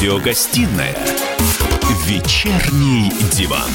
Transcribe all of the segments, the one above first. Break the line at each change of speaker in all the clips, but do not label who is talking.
Радиогостинная «Вечерний диван».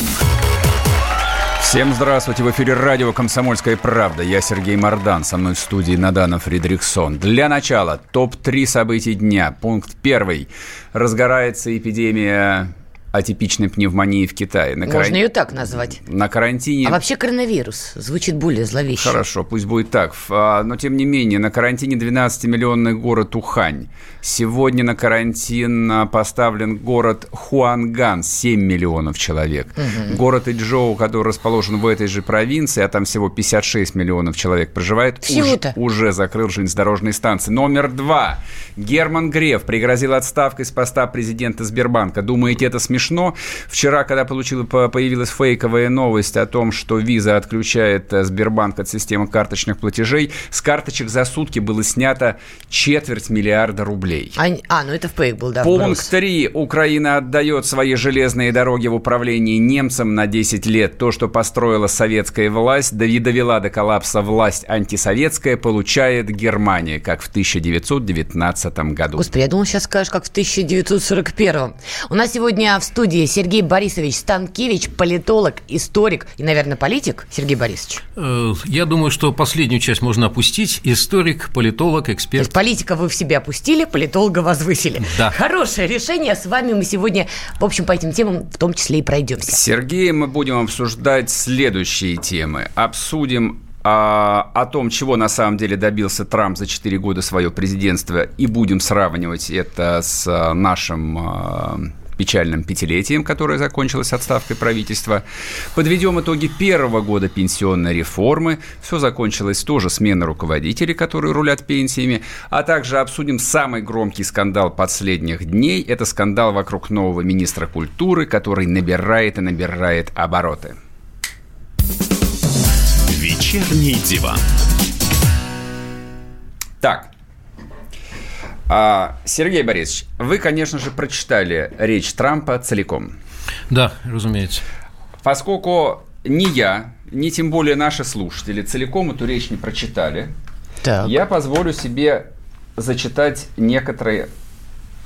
Всем здравствуйте! В эфире радио «Комсомольская правда». Я Сергей Мордан. Со мной в студии Надана Фридриксон. Для начала топ-3 событий дня. Пункт первый. Разгорается эпидемия атипичной пневмонии в Китае.
На Можно каран... ее так назвать.
На карантине...
А вообще коронавирус звучит более зловеще.
Хорошо, пусть будет так. А, но, тем не менее, на карантине 12-миллионный город Ухань. Сегодня на карантин а, поставлен город Хуанган, 7 миллионов человек. Угу. Город Иджоу, который расположен в этой же провинции, а там всего 56 миллионов человек проживает, уж, уже закрыл железнодорожные станции. Номер два. Герман Греф пригрозил отставкой с поста президента Сбербанка. Думаете, это смешно? Смешно. Вчера, когда получила, появилась фейковая новость о том, что Виза отключает э, Сбербанк от системы карточных платежей, с карточек за сутки было снято четверть миллиарда рублей.
А, а ну это фейк был, да,
Пункт 3. Украина отдает свои железные дороги в управлении немцам на 10 лет. То, что построила советская власть, да и довела до коллапса власть антисоветская, получает Германия, как в 1919 году.
Господи, я думал, сейчас скажешь, как в 1941. У нас сегодня в студии Сергей Борисович Станкевич, политолог, историк и, наверное, политик. Сергей Борисович.
Э, я думаю, что последнюю часть можно опустить. Историк, политолог, эксперт. То есть
политика вы в себе опустили, политолога возвысили.
Да.
Хорошее решение. С вами мы сегодня, в общем, по этим темам в том числе и пройдемся.
Сергей, мы будем обсуждать следующие темы. Обсудим а, о том, чего на самом деле добился Трамп за 4 года своего президентства, и будем сравнивать это с нашим а, печальным пятилетием, которое закончилось отставкой правительства. Подведем итоги первого года пенсионной реформы. Все закончилось тоже сменой руководителей, которые рулят пенсиями. А также обсудим самый громкий скандал последних дней. Это скандал вокруг нового министра культуры, который набирает и набирает обороты.
Вечерний диван.
Так, а, Сергей Борисович, вы, конечно же, прочитали речь Трампа целиком.
Да, разумеется.
Поскольку ни я, ни тем более наши слушатели целиком эту речь не прочитали, так. я позволю себе зачитать некоторые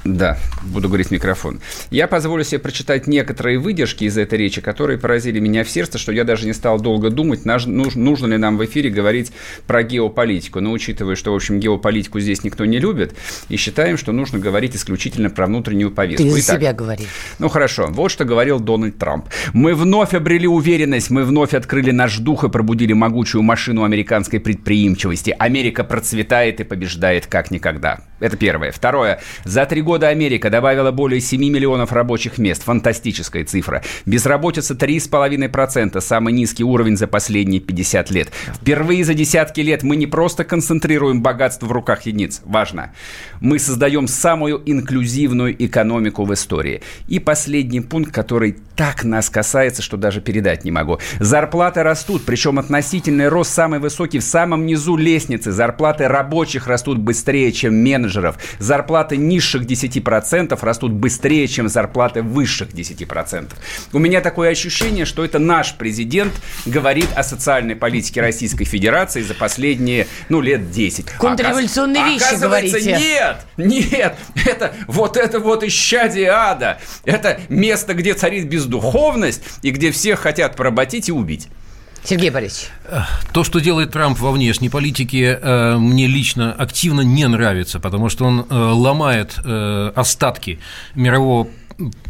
да, буду говорить в микрофон. Я позволю себе прочитать некоторые выдержки из этой речи, которые поразили меня в сердце, что я даже не стал долго думать, нужно ли нам в эфире говорить про геополитику. Но учитывая, что, в общем, геополитику здесь никто не любит, и считаем, что нужно говорить исключительно про внутреннюю повестку.
Ты за Итак, себя говори.
Ну, хорошо. Вот что говорил Дональд Трамп. «Мы вновь обрели уверенность, мы вновь открыли наш дух и пробудили могучую машину американской предприимчивости. Америка процветает и побеждает как никогда». Это первое. Второе. За три года Америка добавила более 7 миллионов рабочих мест. Фантастическая цифра. Безработица 3,5%. Самый низкий уровень за последние 50 лет. Впервые за десятки лет мы не просто концентрируем богатство в руках единиц. Важно. Мы создаем самую инклюзивную экономику в истории. И последний пункт, который так нас касается, что даже передать не могу. Зарплаты растут, причем относительный рост самый высокий в самом низу лестницы. Зарплаты рабочих растут быстрее, чем менеджеров. Зарплаты низших 10% растут быстрее, чем зарплаты высших 10%. У меня такое ощущение, что это наш президент говорит о социальной политике Российской Федерации за последние, ну, лет 10.
Контрреволюционные Оказ... вещи говорите.
нет, нет, это вот это вот исчадие ада. Это место, где царит бездуховность и где всех хотят поработить и убить.
Сергей Борисович.
То, что делает Трамп во внешней политике, э, мне лично активно не нравится, потому что он э, ломает э, остатки мирового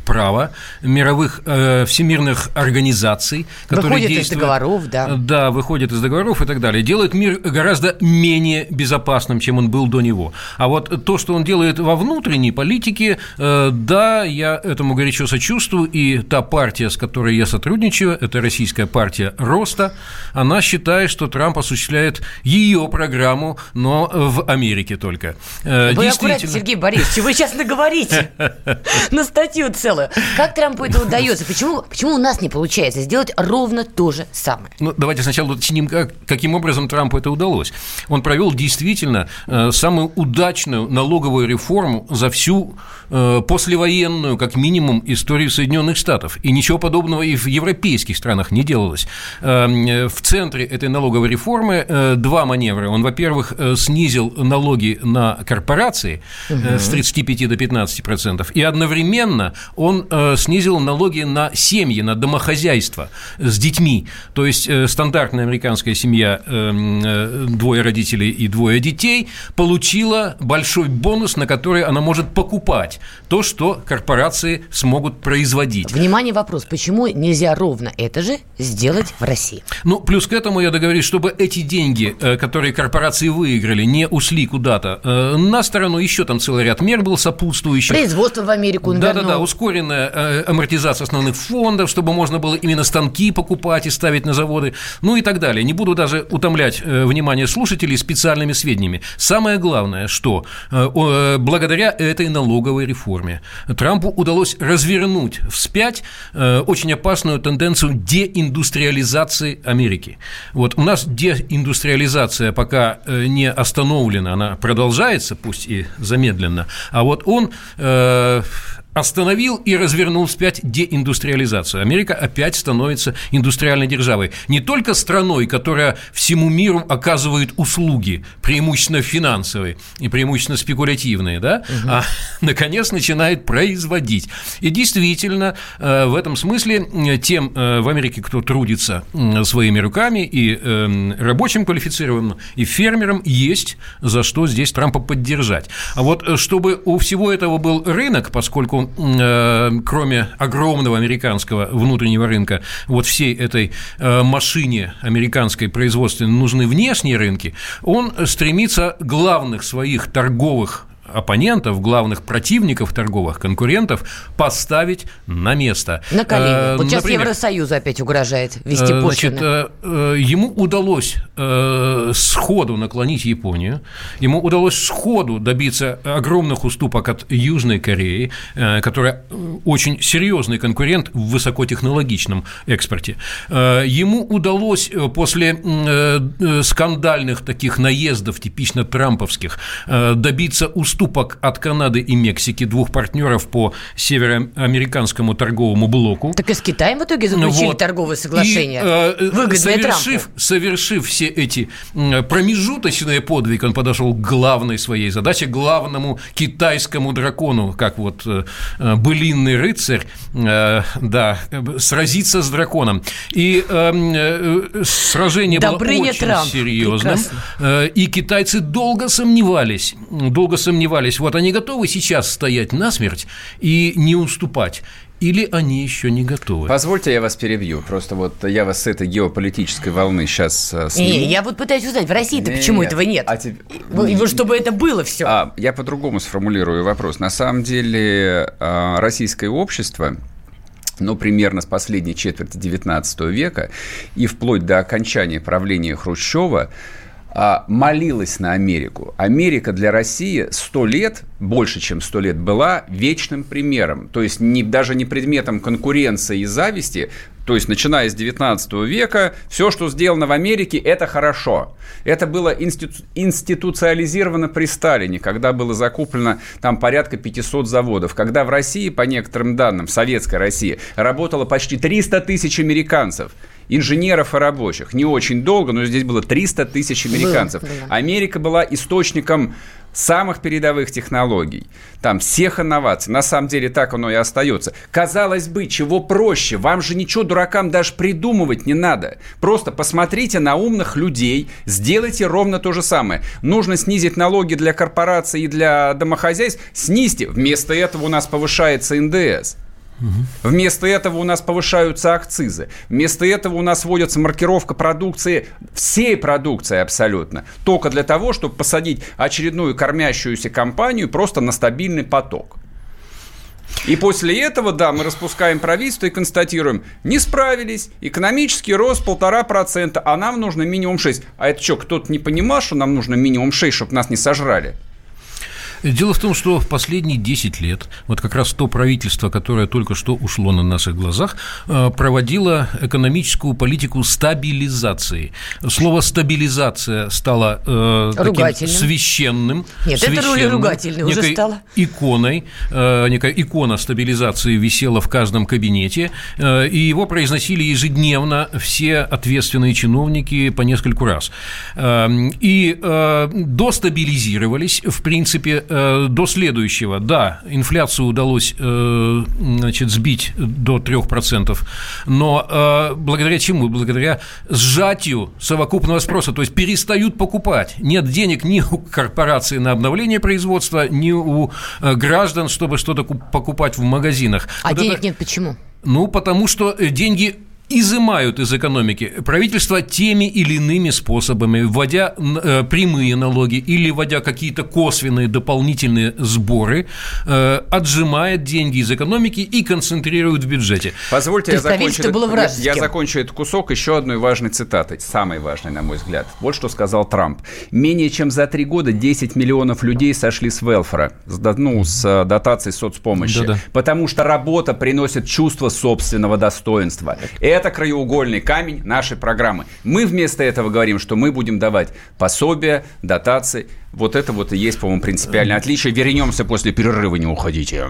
права, мировых э, всемирных организаций,
которые действуют, из договоров, да.
Да, выходит из договоров и так далее. Делает мир гораздо менее безопасным, чем он был до него. А вот то, что он делает во внутренней политике, э, да, я этому горячо сочувствую, и та партия, с которой я сотрудничаю, это российская партия роста, она считает, что Трамп осуществляет ее программу, но в Америке только.
Э, вы аккуратнее, Сергей Борисович, вы сейчас наговорите на статью целую делаю. Как Трампу это удается? Почему, почему у нас не получается сделать ровно то же самое?
Ну, давайте сначала уточним, как, каким образом Трампу это удалось. Он провел действительно э, самую удачную налоговую реформу за всю э, послевоенную, как минимум, историю Соединенных Штатов. И ничего подобного и в европейских странах не делалось. Э, в центре этой налоговой реформы два маневра. Он, во-первых, снизил налоги на корпорации угу. с 35 до 15 процентов, и одновременно он снизил налоги на семьи, на домохозяйство с детьми. То есть стандартная американская семья, двое родителей и двое детей, получила большой бонус, на который она может покупать то, что корпорации смогут производить.
Внимание, вопрос. Почему нельзя ровно это же сделать в России?
Ну, плюс к этому я договорюсь, чтобы эти деньги, э, которые корпорации выиграли, не ушли куда-то э, на сторону, еще там целый ряд мер был сопутствующих.
Производство в Америку
Да-да-да, ускоренная э, амортизация основных фондов, чтобы можно было именно станки покупать и ставить на заводы, ну и так далее. Не буду даже утомлять внимание слушателей специальными сведениями. Самое главное, что благодаря этой налоговой реформе Трампу удалось развернуть вспять э, очень опасную тенденцию деиндустриализации Америки. Вот у нас деиндустриализация пока э, не остановлена, она продолжается, пусть и замедленно, а вот он э, остановил и развернул вспять деиндустриализацию. Америка опять становится индустриальной державой. Не только страной, которая всему миру оказывает услуги, преимущественно финансовые и преимущественно спекулятивные, да, угу. а наконец начинает производить. И действительно, э, в этом смысле э, тем э, в Америке, кто трудится своими руками, и эм, рабочим квалифицированным, и фермерам есть за что здесь Трампа поддержать. А вот чтобы у всего этого был рынок, поскольку Э, кроме огромного американского внутреннего рынка, вот всей этой э, машине американской производственной нужны внешние рынки, он стремится главных своих торговых оппонентов, главных противников торговых, конкурентов поставить на место.
На колени. Э, вот сейчас Например, Евросоюз опять угрожает вести э.
Значит, э, ему удалось сходу наклонить Японию, ему удалось сходу добиться огромных уступок от Южной Кореи, которая очень серьезный конкурент в высокотехнологичном экспорте. Ему удалось после скандальных таких наездов, типично трамповских, добиться уступок уступок от Канады и Мексики, двух партнеров по североамериканскому торговому блоку.
Так и с Китаем в итоге заключили вот. торговое соглашение. И, э, Выгодное
совершив,
Трампу.
совершив все эти промежуточные подвиги, он подошел к главной своей задаче, главному китайскому дракону, как вот э, э, былинный рыцарь, да, сразиться с драконом. И э, сражение Добрыня было очень Трамп. серьезным. Прекрасно. И китайцы долго сомневались, долго сомневались сомневались, вот они готовы сейчас стоять насмерть и не уступать. Или они еще не готовы?
Позвольте, я вас перебью. Просто вот я вас с этой геополитической волны сейчас э, сниму. Не,
я вот пытаюсь узнать, в России-то почему этого нет? А te... Чтобы это было все.
А, я по-другому сформулирую вопрос. На самом деле а, российское общество ну, примерно с последней четверти XIX века и вплоть до окончания правления Хрущева молилась на Америку. Америка для России сто лет, больше чем сто лет, была вечным примером. То есть не, даже не предметом конкуренции и зависти, то есть, начиная с 19 века, все, что сделано в Америке, это хорошо. Это было институ- институциализировано при Сталине, когда было закуплено там порядка 500 заводов. Когда в России, по некоторым данным, в советской России, работало почти 300 тысяч американцев инженеров и рабочих. Не очень долго, но здесь было 300 тысяч американцев. Америка была источником самых передовых технологий, там всех инноваций. На самом деле так оно и остается. Казалось бы, чего проще? Вам же ничего дуракам даже придумывать не надо. Просто посмотрите на умных людей, сделайте ровно то же самое. Нужно снизить налоги для корпораций и для домохозяйств, снизьте. Вместо этого у нас повышается НДС. Вместо этого у нас повышаются акцизы. Вместо этого у нас вводится маркировка продукции, всей продукции абсолютно, только для того, чтобы посадить очередную кормящуюся компанию просто на стабильный поток. И после этого, да, мы распускаем правительство и констатируем, не справились, экономический рост полтора процента, а нам нужно минимум 6. А это что, кто-то не понимал, что нам нужно минимум 6, чтобы нас не сожрали?
Дело в том, что в последние 10 лет вот как раз то правительство, которое только что ушло на наших глазах, э, проводило экономическую политику стабилизации. Слово «стабилизация» стало э, таким священным.
Нет, священным, это ругательное уже стало.
иконой, э, некая икона стабилизации висела в каждом кабинете, э, и его произносили ежедневно все ответственные чиновники по нескольку раз. Э, и э, достабилизировались, в принципе, э, до следующего. Да, инфляцию удалось э, значит, сбить до 3%, но э, благодаря чему? Благодаря сжатию совокупного спроса, то есть перестают покупать. Нет денег ни у корпорации на обновление производства, ни у граждан, чтобы что-то покупать в магазинах.
А вот денег это... нет почему?
Ну, потому что деньги изымают из экономики правительство теми или иными способами, вводя э, прямые налоги или вводя какие-то косвенные дополнительные сборы, э, отжимает деньги из экономики и концентрирует в бюджете.
Позвольте, я закончу, было я, я закончу этот кусок еще одной важной цитатой, самой важной, на мой взгляд. Вот что сказал Трамп. Менее чем за три года 10 миллионов людей сошли с велфора, ну, с э, дотацией соцпомощи, Да-да. потому что работа приносит чувство собственного достоинства. Это краеугольный камень нашей программы. Мы вместо этого говорим, что мы будем давать пособия, дотации. Вот это вот и есть, по-моему, принципиальное отличие. Вернемся после перерыва, не уходите.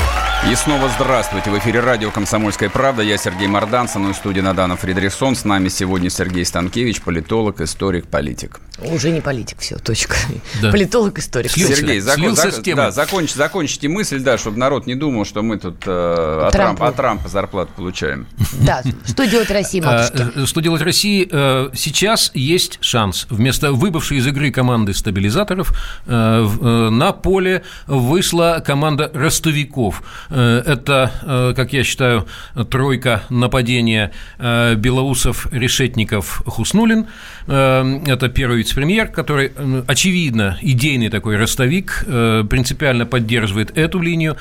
И снова здравствуйте. В эфире радио «Комсомольская правда». Я Сергей Мордан, со мной в студии Надана Фридрихсон. С нами сегодня Сергей Станкевич, политолог, историк, политик.
Уже не политик, все, точка. Да. Политолог, историк.
Слился, Сергей, закон, зак, да, законч, закончите мысль, да, чтобы народ не думал, что мы тут э, от, Трампа, от Трампа зарплату получаем.
Да, что делать России, матушки?
Э, что делать России? Э, сейчас есть шанс. Вместо выбывшей из игры команды стабилизаторов э, на поле вышла команда ростовиков – это, э, как я считаю, тройка нападения э, Белоусов, Решетников, Хуснулин. Это первый вице-премьер, который, очевидно, идейный такой ростовик, принципиально поддерживает эту линию.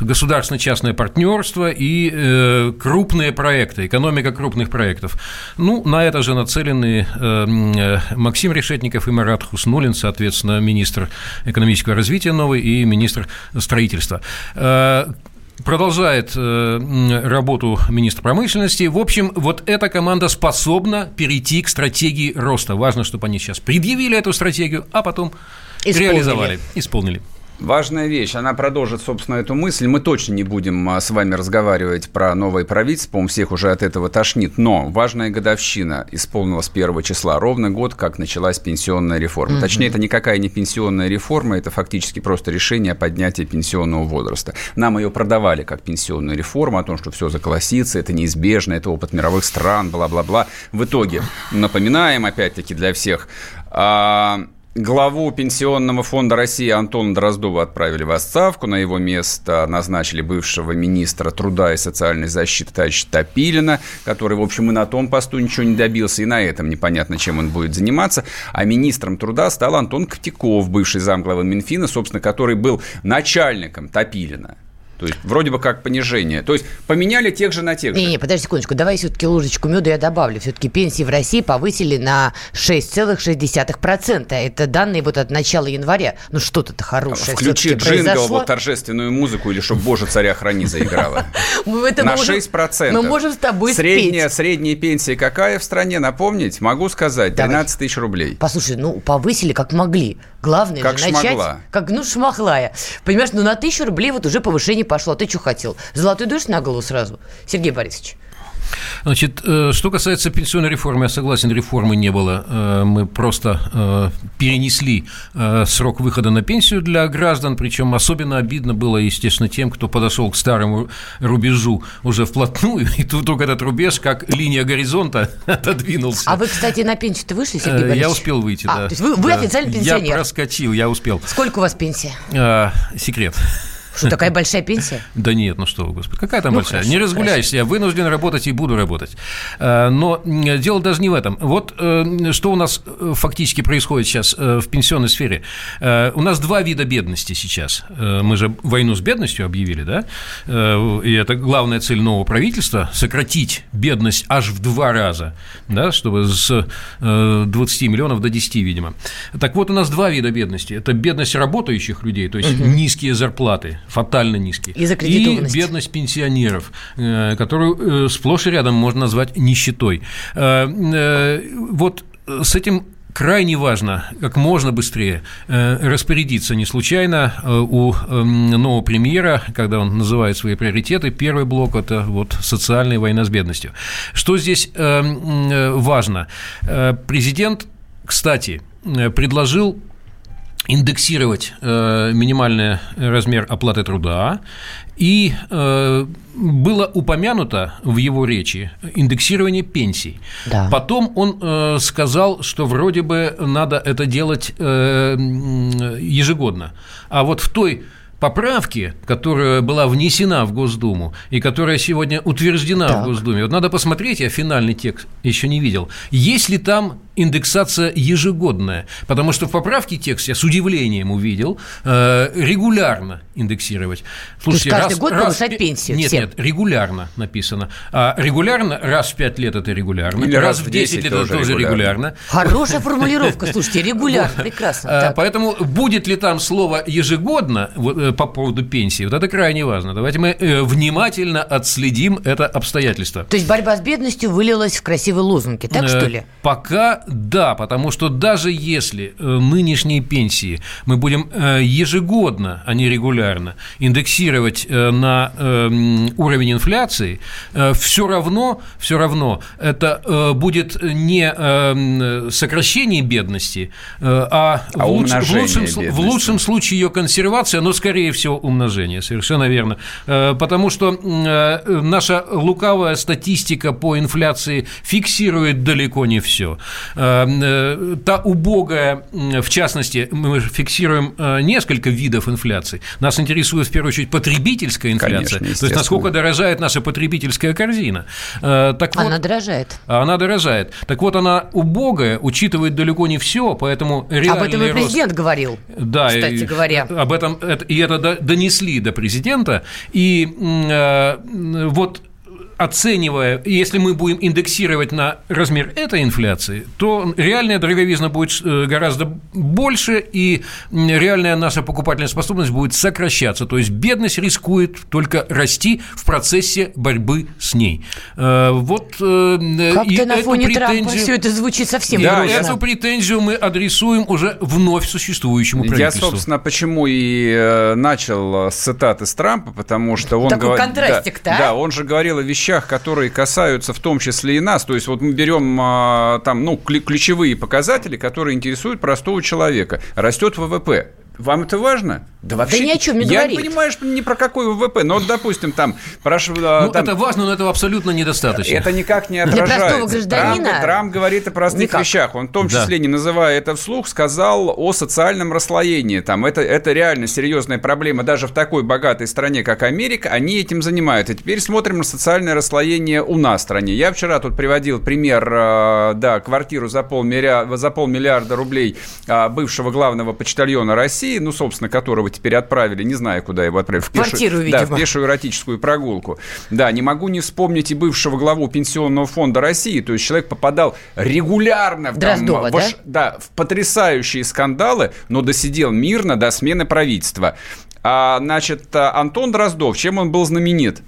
Государственно-частное партнерство и крупные проекты, экономика крупных проектов. Ну, на это же нацелены Максим Решетников и Марат Хуснулин, соответственно, министр экономического развития новый и министр строительства продолжает э, работу министра промышленности. В общем, вот эта команда способна перейти к стратегии роста. Важно, чтобы они сейчас предъявили эту стратегию, а потом исполнили. реализовали, исполнили.
Важная вещь. Она продолжит, собственно, эту мысль. Мы точно не будем а, с вами разговаривать про новое правительство. по всех уже от этого тошнит. Но важная годовщина исполнилась 1 числа. Ровно год, как началась пенсионная реформа. Mm-hmm. Точнее, это никакая не пенсионная реформа, это фактически просто решение о поднятии пенсионного возраста. Нам ее продавали как пенсионную реформу, о том, что все заколосится, это неизбежно, это опыт мировых стран, бла-бла-бла. В итоге, напоминаем, опять-таки, для всех, а, Главу Пенсионного фонда России Антона Дроздова отправили в отставку. На его место назначили бывшего министра труда и социальной защиты товарища Топилина, который, в общем, и на том посту ничего не добился, и на этом непонятно, чем он будет заниматься. А министром труда стал Антон Ковтяков, бывший замглавы Минфина, собственно, который был начальником Топилина. То есть вроде бы как понижение. То есть поменяли тех же на тех же.
Не-не, подожди секундочку. Давай все-таки ложечку меда я добавлю. Все-таки пенсии в России повысили на 6,6%. Это данные вот от начала января. Ну что-то хорошее
Включи джингл, вот торжественную музыку или чтобы «Боже, царя храни» заиграла. На 6%.
Мы можем с тобой
средняя, Средняя пенсия какая в стране, напомнить? Могу сказать, 13 тысяч рублей.
Послушай, ну повысили как могли. Главное
как
же начать... Как, ну, шмахлая. Понимаешь, ну на тысячу рублей вот уже повышение пошло. Ты что хотел? Золотой дождь на голову сразу? Сергей Борисович.
Значит, э, что касается пенсионной реформы, я согласен, реформы не было. Э, мы просто э, перенесли срок выхода на пенсию для граждан, причем особенно обидно было, естественно, тем, кто подошел к старому рубежу уже вплотную, и тут только этот рубеж, как линия горизонта, отодвинулся.
А вы, кстати, на пенсию-то вышли, Сергей Борисович?
Я успел выйти,
а,
да.
То есть вы, вы
да.
официальный пенсионер?
Я проскочил, я успел.
Сколько у вас пенсия?
А, секрет.
Что, такая большая пенсия?
Да нет, ну что вы, господи, какая там ну, большая? Хорошо, не разгуляйся, хорошо. я вынужден работать и буду работать. А, но дело даже не в этом. Вот э, что у нас э, фактически происходит сейчас э, в пенсионной сфере. У нас два вида бедности сейчас. Мы же войну с бедностью объявили, да? И это главная цель нового правительства – сократить бедность аж в два раза, да, чтобы с 20 миллионов до 10, видимо. Так вот, у нас два вида бедности. Это бедность работающих людей, то есть угу. низкие зарплаты, фатально низкие.
И
И бедность пенсионеров, э, которую э, сплошь и рядом можно назвать нищетой. Э, вот с этим крайне важно как можно быстрее распорядиться. Не случайно у нового премьера, когда он называет свои приоритеты, первый блок – это вот социальная война с бедностью. Что здесь важно? Президент, кстати, предложил индексировать э, минимальный размер оплаты труда, и э, было упомянуто в его речи индексирование пенсий.
Да.
Потом он э, сказал, что вроде бы надо это делать э, ежегодно. А вот в той поправки, которая была внесена в Госдуму и которая сегодня утверждена так. в Госдуме. Вот надо посмотреть, я финальный текст еще не видел. Есть ли там индексация ежегодная, потому что в поправке текст я с удивлением увидел э, регулярно индексировать.
Слушайте, То есть каждый раз, год раз, повышать пенсию
Нет,
всем.
нет, регулярно написано. А регулярно, раз в 5 лет это регулярно,
Или
раз, раз в 10 лет это тоже регулярно. регулярно.
Хорошая формулировка, слушайте, регулярно, прекрасно.
А, поэтому будет ли там слово ежегодно э, по поводу пенсии, вот это крайне важно. Давайте мы э, внимательно отследим это обстоятельство.
То есть борьба с бедностью вылилась в красивые лозунги, так что ли?
Пока да, потому что даже если э, нынешние пенсии мы будем э, ежегодно, а не регулярно, индексировать э, на уровень инфляции, все равно, все равно это будет не сокращение бедности, а,
а
в, луч,
в,
лучшем, в лучшем случае ее консервация, но скорее всего умножение, совершенно верно. Потому что наша лукавая статистика по инфляции фиксирует далеко не все. Э, э, та убогая, в частности, мы фиксируем э, несколько видов инфляции. Нас интересует в первую очередь потребительская инфляция, Конечно, то есть насколько дорожает наша потребительская корзина.
Так вот, она дорожает.
Она дорожает. Так вот, она убогая, учитывает далеко не все, поэтому реальный
Об этом и президент рост... говорил,
да,
кстати
и,
говоря.
Об этом, и это донесли до президента, и вот оценивая, если мы будем индексировать на размер этой инфляции, то реальная дороговизна будет э, гораздо больше, и реальная наша покупательная способность будет сокращаться. То есть бедность рискует только расти в процессе борьбы с ней. Э, вот
э, Как-то на фоне претензию... Трампа все это звучит совсем
да, грустно. эту претензию мы адресуем уже вновь существующему правительству.
Я, собственно, почему и начал с цитаты с Трампа, потому что он...
Такой говор... контрастик,
да,
да?
Да, он же говорил о вещах, вещах, которые касаются в том числе и нас. То есть вот мы берем а, там, ну, ключевые показатели, которые интересуют простого человека. Растет ВВП. Вам это важно?
Да вообще. Да ни о чем не
Я
говорит.
не понимаю, что ни про какой ВВП. Но вот, допустим, там... Прошу,
ну,
там,
это важно, но этого абсолютно недостаточно.
Это никак не отражается.
Для простого гражданина...
Трамп, Трамп говорит о простых никак. вещах. Он в том числе, да. не называя это вслух, сказал о социальном расслоении. Там, это, это реально серьезная проблема. Даже в такой богатой стране, как Америка, они этим занимаются. И теперь смотрим на социальное расслоение у нас в стране. Я вчера тут приводил пример, э, да, квартиру за полмиллиарда, за полмиллиарда рублей э, бывшего главного почтальона России России, ну, собственно, которого теперь отправили, не знаю, куда его отправили. В,
в квартиру, видимо.
Да, в пешую эротическую прогулку. Да, не могу не вспомнить и бывшего главу Пенсионного фонда России. То есть человек попадал регулярно в,
Дроздова,
там,
да?
в, да, в потрясающие скандалы, но досидел мирно до смены правительства. А, значит, Антон Дроздов, чем он был знаменит?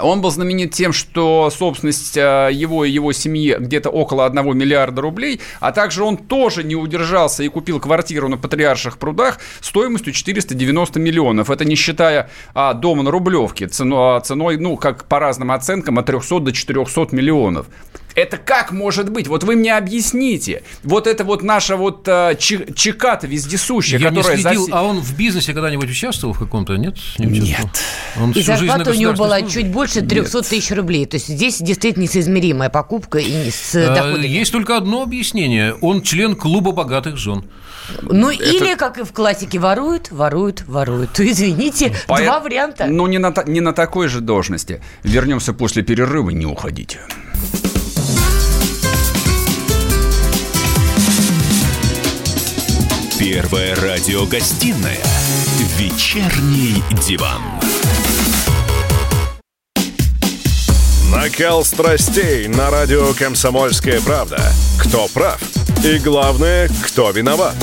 Он был знаменит тем, что собственность э, его и его семьи где-то около 1 миллиарда рублей, а также он тоже не удержался и купил квартиру на Патриарших прудах стоимостью 490 миллионов. Это не считая а, дома на Рублевке ценой, ценой, ну, как по разным оценкам, от 300 до 400 миллионов. Это как может быть? Вот вы мне объясните. Вот это вот наша вот э, чеката вездесущая,
Я
которая...
не следил,
заси...
а он в бизнесе когда-нибудь участвовал в каком-то? Нет? Не участвовал?
Нет.
Он
И
всю жизнь на
зарплата у него была
государственной
чуть больше 300 тысяч рублей. То есть здесь действительно несоизмеримая покупка и с
службе. А,
доходами.
Есть только одно объяснение. Он член клуба богатых жен.
Ну, или, как и в классике, воруют, воруют, воруют. То, извините,
Поэт-
два варианта.
Ну, не на, не на такой же должности. Вернемся после перерыва, не уходите.
Первая радиогостинная «Вечерний диван».
Накал страстей на радио «Комсомольская правда». Кто прав? И главное, кто виноват?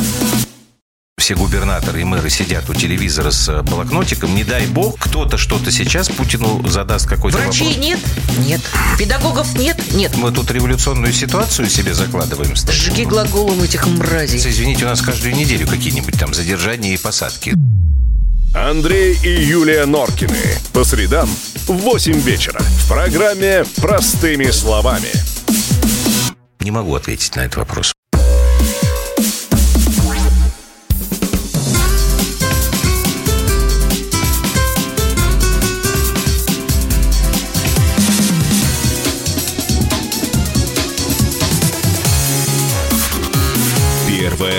Все губернаторы и мэры сидят у телевизора с э, блокнотиком. Не дай бог, кто-то что-то сейчас Путину задаст какой-то
Врачей
вопрос.
нет? Нет. Педагогов нет? Нет.
Мы тут революционную ситуацию себе закладываем. Стас.
Жги глаголом этих мразей.
Извините, у нас каждую неделю какие-нибудь там задержания и посадки.
Андрей и Юлия Норкины. По средам в 8 вечера. В программе «Простыми словами».
Не могу ответить на этот вопрос.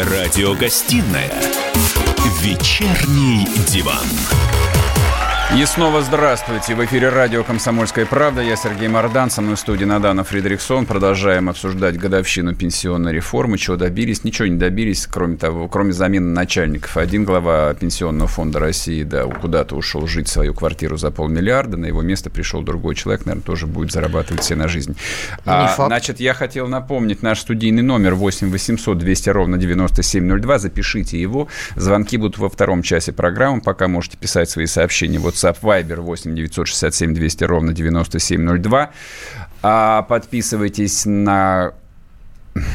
Радиогостинная «Вечерний диван».
И снова здравствуйте. В эфире радио «Комсомольская правда». Я Сергей Мордан, со мной в студии Надана Фредериксон. Продолжаем обсуждать годовщину пенсионной реформы. Чего добились? Ничего не добились, кроме того, кроме замены начальников. Один глава Пенсионного фонда России, да, куда-то ушел жить в свою квартиру за полмиллиарда. На его место пришел другой человек, наверное, тоже будет зарабатывать все на жизнь. А, значит, я хотел напомнить наш студийный номер 8 800 200 ровно 9702. Запишите его. Звонки будут во втором часе программы. Пока можете писать свои сообщения. WhatsApp, Viber 8 967 200 ровно 9702. А подписывайтесь на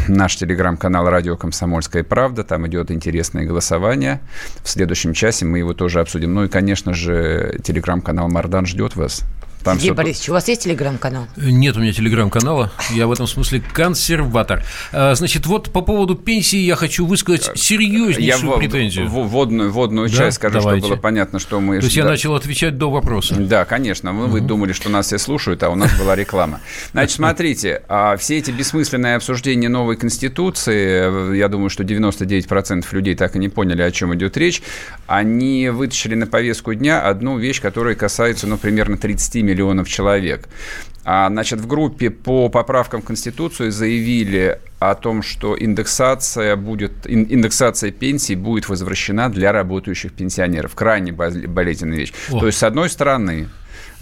наш телеграм-канал «Радио Комсомольская правда». Там идет интересное голосование. В следующем часе мы его тоже обсудим. Ну и, конечно же, телеграм-канал «Мардан» ждет вас. Там
Сергей Борисович, у вас есть телеграм-канал?
Нет у меня телеграм-канала, я в этом смысле консерватор. А, Значит, вот по поводу пенсии я хочу высказать серьезнейшую
в-
претензию.
в- вводную, вводную
Да?
часть скажу,
Давайте.
чтобы было понятно, что мы...
То есть я
да.
начал отвечать до вопроса.
Да, конечно. Вы, вы думали, что нас все слушают, а у нас была реклама. Значит, смотрите, а, все эти бессмысленные обсуждения новой Конституции, э, я думаю, что 99% людей так и не поняли, о чем идет речь, они вытащили на повестку дня одну вещь, которая касается, ну, примерно 30 миллионов человек. А, значит, в группе по поправкам в Конституцию заявили о том, что индексация будет, ин- индексация пенсий будет возвращена для работающих пенсионеров. Крайне болезненная вещь.
О.
То есть, с одной стороны,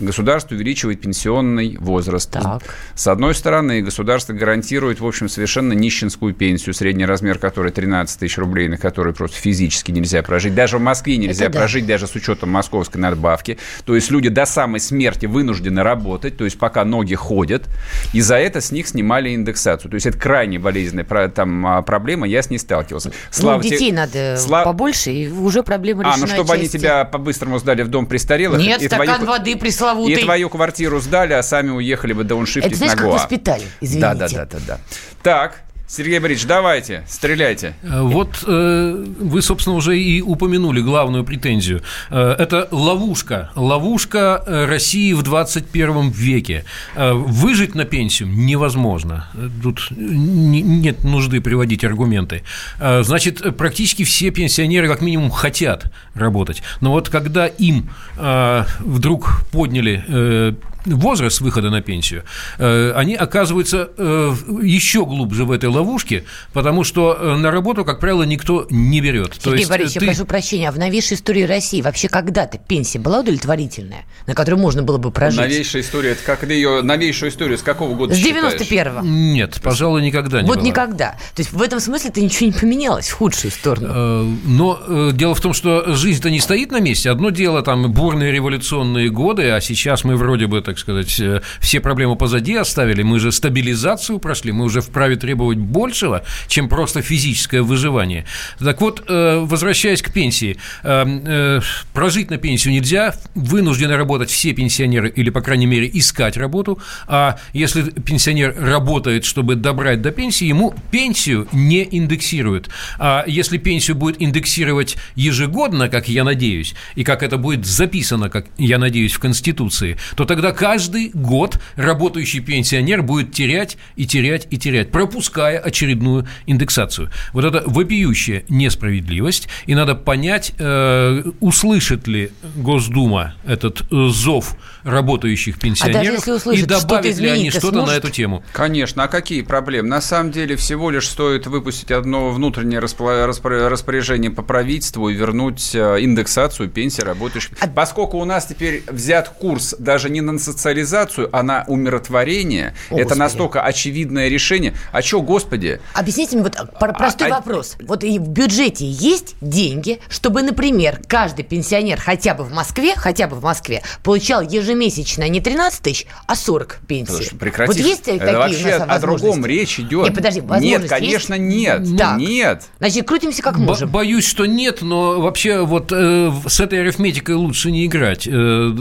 государство увеличивает пенсионный возраст.
Так.
С одной стороны, государство гарантирует, в общем, совершенно нищенскую пенсию, средний размер которой 13 тысяч рублей, на который просто физически нельзя прожить. Даже в Москве нельзя
Это да.
прожить, даже с учетом московской надбавки. То есть люди до самой смерти вынуждены работать, то есть пока ноги ходят, и за это с них снимали индексацию. То есть это крайне болезненная там, а, проблема, я с ней сталкивался.
ну,
те-
детей надо
Сла-
побольше, и уже проблема
А,
решена
ну чтобы они
отчасти.
тебя по-быстрому сдали в дом престарелых.
Нет, стакан
твою-
воды
и
пресловутый.
твою квартиру сдали, а сами уехали бы
Это
дауншифтить
знаешь,
на
как
Гоа.
воспитали, извините.
Да, да, да, да, да. Так, Сергей Борисович, давайте, стреляйте.
Э, Вот э, вы, собственно, уже и упомянули главную претензию. Э, это ловушка. Ловушка э, России в 21 веке. Э, выжить на пенсию невозможно. Э, Тут не- нет нужды приводить аргументы. Э, значит, практически все пенсионеры как минимум хотят работать. Но вот когда им э, вдруг подняли э, возраст выхода на пенсию, э, они оказываются э, еще глубже в этой ловушке, потому что э, на работу, как правило, никто не берет.
Сергей То есть Борисович, ты... я прошу прощения, а в новейшей истории России вообще когда-то пенсия была удовлетворительная, на которую можно было бы прожить?
Новейшая история, это как ты ее новейшую историю с какого года
С 91-го.
Нет, пожалуй, никогда не
Вот
была.
никогда. То есть в этом смысле ты ничего не поменялось в худшую сторону.
Но дело в том, что жизнь-то не стоит на месте. Одно дело там бурные революционные годы, а сейчас мы вроде бы, так сказать, все проблемы позади оставили, мы же стабилизацию прошли, мы уже вправе требовать большего, чем просто физическое выживание. Так вот, э, возвращаясь к пенсии, э, э, прожить на пенсию нельзя, вынуждены работать все пенсионеры или, по крайней мере, искать работу, а если пенсионер работает, чтобы добрать до пенсии, ему пенсию не индексируют. А если пенсию будет индексировать ежегодно, как я надеюсь, и как это будет записано, как я надеюсь, в Конституции, то тогда каждый год работающий пенсионер будет терять и терять и терять, пропуская очередную индексацию. Вот это вопиющая несправедливость, и надо понять, э, услышит ли Госдума этот э, зов работающих пенсионеров а услышит, и добавят ли они что-то сможет? на эту тему.
Конечно, а какие проблемы? На самом деле всего лишь стоит выпустить одно внутреннее распоряжение по правительству и вернуть э, индексацию пенсии работающих. А... Поскольку у нас теперь взят курс даже не на социализацию, а на умиротворение, О, это Господи. настолько очевидное решение. А что, Господи?
Объясните мне вот простой а, а вопрос. Вот и в бюджете есть деньги, чтобы, например, каждый пенсионер хотя бы в Москве, хотя бы в Москве, получал ежемесячно не 13 тысяч, а 40 пенсий.
Прекрати. Вот есть это такие вообще у нас о другом речь идет. Нет, подожди, Нет, конечно, есть? нет. Так. Нет.
Значит, крутимся как можем.
Боюсь, что нет, но вообще вот э, с этой арифметикой лучше не играть. Э,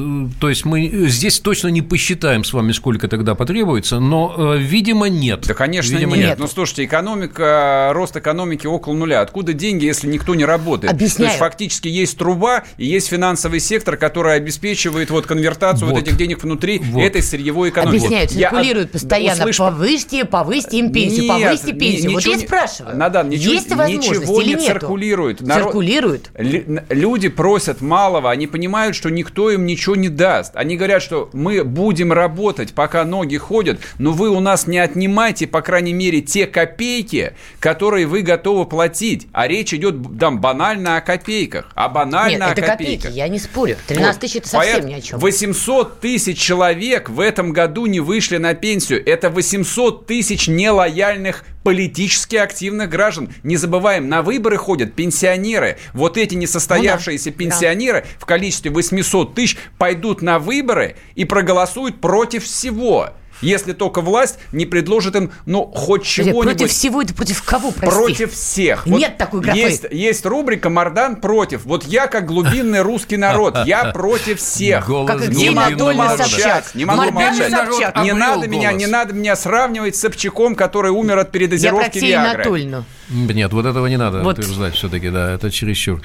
то есть мы здесь точно не посчитаем с вами, сколько тогда потребуется, но, э, видимо, нет.
Да, конечно, видимо, нет. нет. Ну, слушайте, экономика, рост экономики около нуля. Откуда деньги, если никто не работает?
Объясняю.
То есть фактически есть труба и есть финансовый сектор, который обеспечивает вот конвертацию вот, вот этих денег внутри вот. этой сырьевой экономики.
Объясняют, циркулируют Я постоянно. Услышь... Повысьте, повысьте им пенсию, нет, повысьте пенсию. Вот я спрашиваю.
Надан, ничего, есть возможность ничего или не нету? циркулирует.
Народ... Циркулирует.
Люди просят малого, они понимают, что никто им ничего не даст. Они говорят, что мы будем работать, пока ноги ходят, но вы у нас не отнимайте, по крайней мере, те копейки, которые вы готовы платить. А речь идет там банально о копейках. А банально Нет,
это
о копейках.
копейки, я не спорю. 13 тысяч это совсем Поэт... ни о чем.
800 тысяч человек в этом году не вышли на пенсию. Это 800 тысяч нелояльных политически активных граждан. Не забываем, на выборы ходят пенсионеры. Вот эти несостоявшиеся ну, да. пенсионеры да. в количестве 800 тысяч пойдут на выборы и проголосуют против всего если только власть не предложит им, ну, хоть чего-нибудь.
Против всего это против кого, прости?
Против всех.
Нет вот такой графы.
Есть, есть рубрика «Мардан против». Вот я, как глубинный русский народ, я против всех.
Голос как не могу молчать.
Не могу молчать. Не надо, меня, не надо меня сравнивать с Собчаком, который умер от передозировки
Анатольевну.
Нет, вот этого не надо вот. утверждать все-таки, да, это чересчур,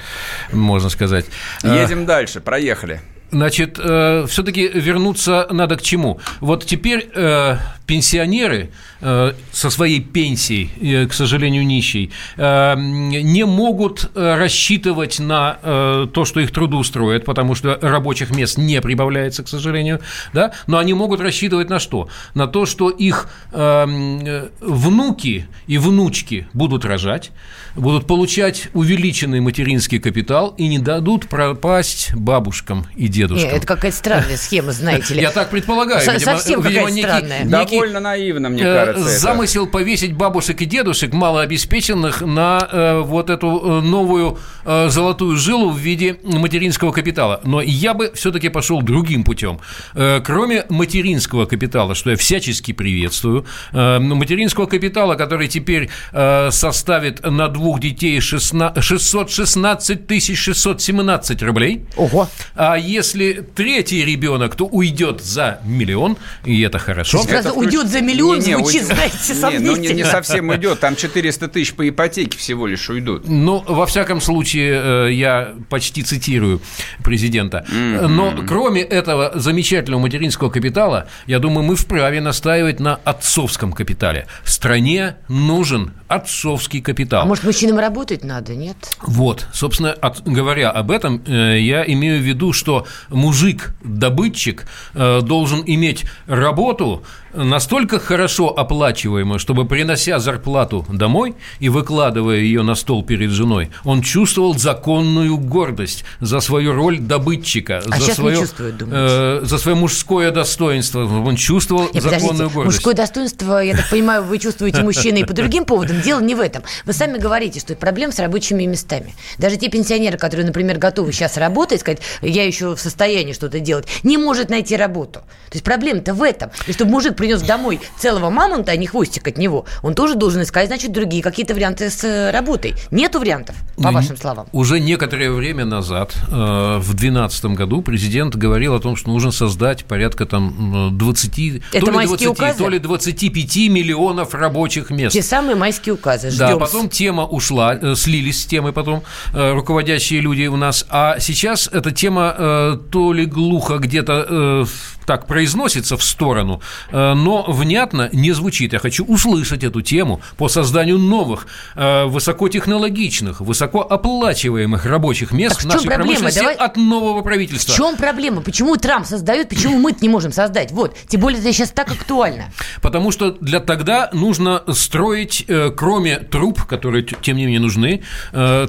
можно сказать.
Едем дальше, проехали.
Значит, э, все-таки вернуться надо к чему? Вот теперь э, пенсионеры э, со своей пенсией, э, к сожалению, нищей, э, не могут э, рассчитывать на э, то, что их трудоустроят, потому что рабочих мест не прибавляется, к сожалению, да? но они могут рассчитывать на что? На то, что их э, внуки и внучки будут рожать, будут получать увеличенный материнский капитал и не дадут пропасть бабушкам и дедушкам. Нет,
это какая-то странная схема, знаете ли.
Я так предполагаю.
Совсем какая-то странная.
Довольно наивно, мне э, кажется.
Замысел повесить бабушек и дедушек малообеспеченных на э, вот эту э, новую золотую жилу в виде материнского капитала. Но я бы все-таки пошел другим путем. Кроме материнского капитала, что я всячески приветствую, материнского капитала, который теперь составит на двух двух детей 616 тысяч 617 рублей.
Ого.
А если третий ребенок, то уйдет за миллион, и это хорошо.
Сразу
это
уйдет за миллион,
Не, не,
звучит,
уйдет.
знаете,
Не, ну не,
сомнительно.
не совсем уйдет. Там 400 тысяч по ипотеке всего лишь уйдут.
Ну, во всяком случае, э, я почти цитирую президента. Но кроме этого замечательного материнского капитала, я думаю, мы вправе настаивать на отцовском капитале. Стране нужен отцовский капитал.
А может, мужчинам работать надо, нет?
Вот, собственно, от- говоря об этом, э, я имею в виду, что мужик-добытчик э, должен иметь работу настолько хорошо оплачиваемую, чтобы, принося зарплату домой и выкладывая ее на стол перед женой, он чувствовал законную гордость за свою роль добытчика,
А
за, свое,
чувствует,
э, за свое мужское достоинство. Он чувствовал
Нет,
законную гордость.
мужское достоинство, я так понимаю, вы чувствуете мужчины и по другим поводам. Дело не в этом. Вы сами говорите, что проблем с рабочими местами. Даже те пенсионеры, которые, например, готовы сейчас работать, сказать, я еще в состоянии что-то делать, не может найти работу. То есть проблема-то в этом. И чтобы мужик принес домой целого мамонта, а не хвостик от него, он тоже должен искать, значит, другие какие-то варианты с э, работой. Нету вариантов, по
Ну,
вашим словам.
Уже некоторое время назад, э, в 2012 году, президент говорил о том, что нужно создать порядка там м, 20,
Это
то, ли
майские
20
указы?
то ли 25 миллионов рабочих мест.
Те самые майские указы. Ждем.
Да, потом тема ушла, э, слились с темой потом э, руководящие люди у нас. А сейчас эта тема э, то ли глухо где-то э, так произносится в сторону, э, но внятно не звучит. Я хочу услышать эту тему по созданию новых, э, высокотехнологичных, высокооплачиваемых рабочих мест
Так в
в нашей
проблема?
промышленности
Давай-
от нового
В
правительства.
чем проблема? Почему Трамп создает, почему мы не можем создать? Вот, тем более это сейчас так актуально.
Потому что для тогда нужно строить, э, кроме труб, которые, тем не менее, нужны,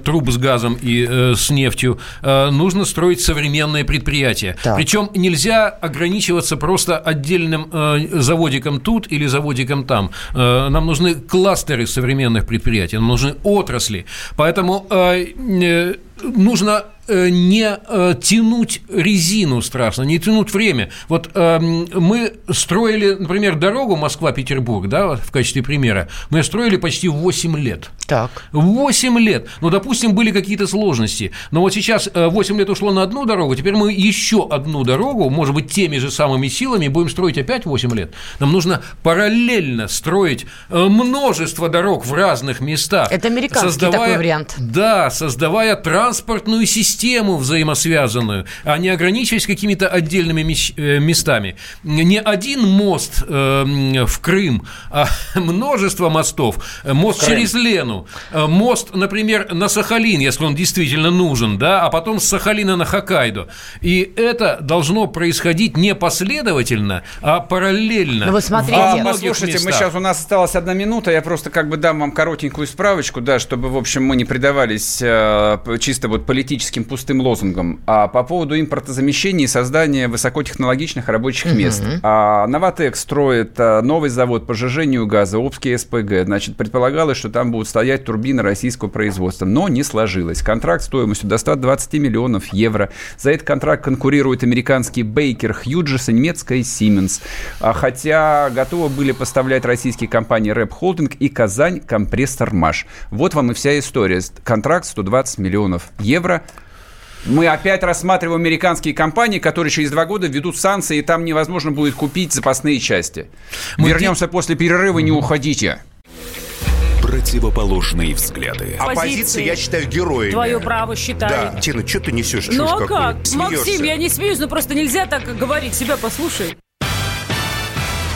труб с газом и с нефтью, нужно строить современные предприятия.
Так.
Причем нельзя ограничиваться просто отдельным э, заводиком тут или заводиком там. Э, Нам нужны кластеры современных предприятий, нам нужны отрасли. Поэтому э, нужно не э, тянуть резину страшно, не тянуть время. Вот эм, мы строили, например, дорогу Москва-Петербург, да, в качестве примера, мы строили почти 8 лет.
Так.
8 лет. Ну, допустим, были какие-то сложности. Но вот сейчас э, 8 лет ушло на одну дорогу, теперь мы еще одну дорогу, может быть, теми же самыми силами, будем строить опять 8 лет. Нам нужно параллельно строить э, множество дорог в разных местах.
Это американский такой вариант.
Да, создавая транспортную систему взаимосвязанную, а не ограничиваясь какими-то отдельными э, местами. Не один мост э, в Крым, а множество мостов. Мост через Лену, э, мост, например, на Сахалин, если он действительно нужен, да, а потом с Сахалина на Хоккайдо. И это должно происходить не последовательно, а параллельно.
Ну, вы смотрите.
во
А, послушайте, мы
местах.
сейчас, у нас осталась одна минута, я просто как бы дам вам коротенькую справочку, да, чтобы, в общем, мы не предавались э, чисто вот политическим пустым лозунгам. А по поводу импортозамещения и создания высокотехнологичных рабочих мест. А, Новотек строит а, новый завод по сжижению газа, Обский СПГ. Значит, предполагалось, что там будут стоять турбины российского производства, но не сложилось. Контракт стоимостью до 120 миллионов евро. За этот контракт конкурируют американские Бейкер, Хьюджес и немецкая Siemens. А хотя готовы были поставлять российские компании Рэп Холдинг и Казань Компрессор Маш. Вот вам и вся история. Контракт 120 миллионов евро. Мы опять рассматриваем американские компании, которые через два года введут санкции, и там невозможно будет купить запасные части.
Мы
Вернемся после перерыва, не уходите.
Противоположные взгляды.
Оппозиция, я считаю, героями.
Твое право считаю.
Да, Тина, что ты несешь?
Ну а как?
Смеешься.
Максим, я не смеюсь, но просто нельзя так говорить. Себя послушай.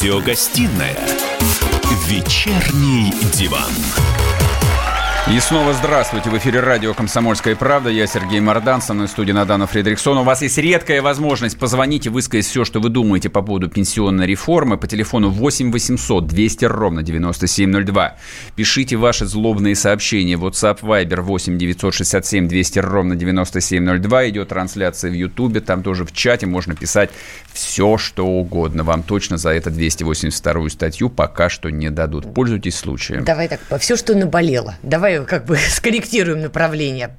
Радиогостинная «Вечерний диван».
И снова здравствуйте. В эфире радио «Комсомольская правда». Я Сергей Мордан, со мной в студии Надана Фредериксон. У вас есть редкая возможность позвонить и высказать все, что вы думаете по поводу пенсионной реформы по телефону 8 800 200 ровно 9702. Пишите ваши злобные сообщения. WhatsApp Viber 8 967 200 ровно 9702. Идет трансляция в Ютубе. Там тоже в чате можно писать все, что угодно. Вам точно за это 282 статью пока что не дадут. Пользуйтесь случаем.
Давай так, все, что наболело. Давай как бы скорректируем направление.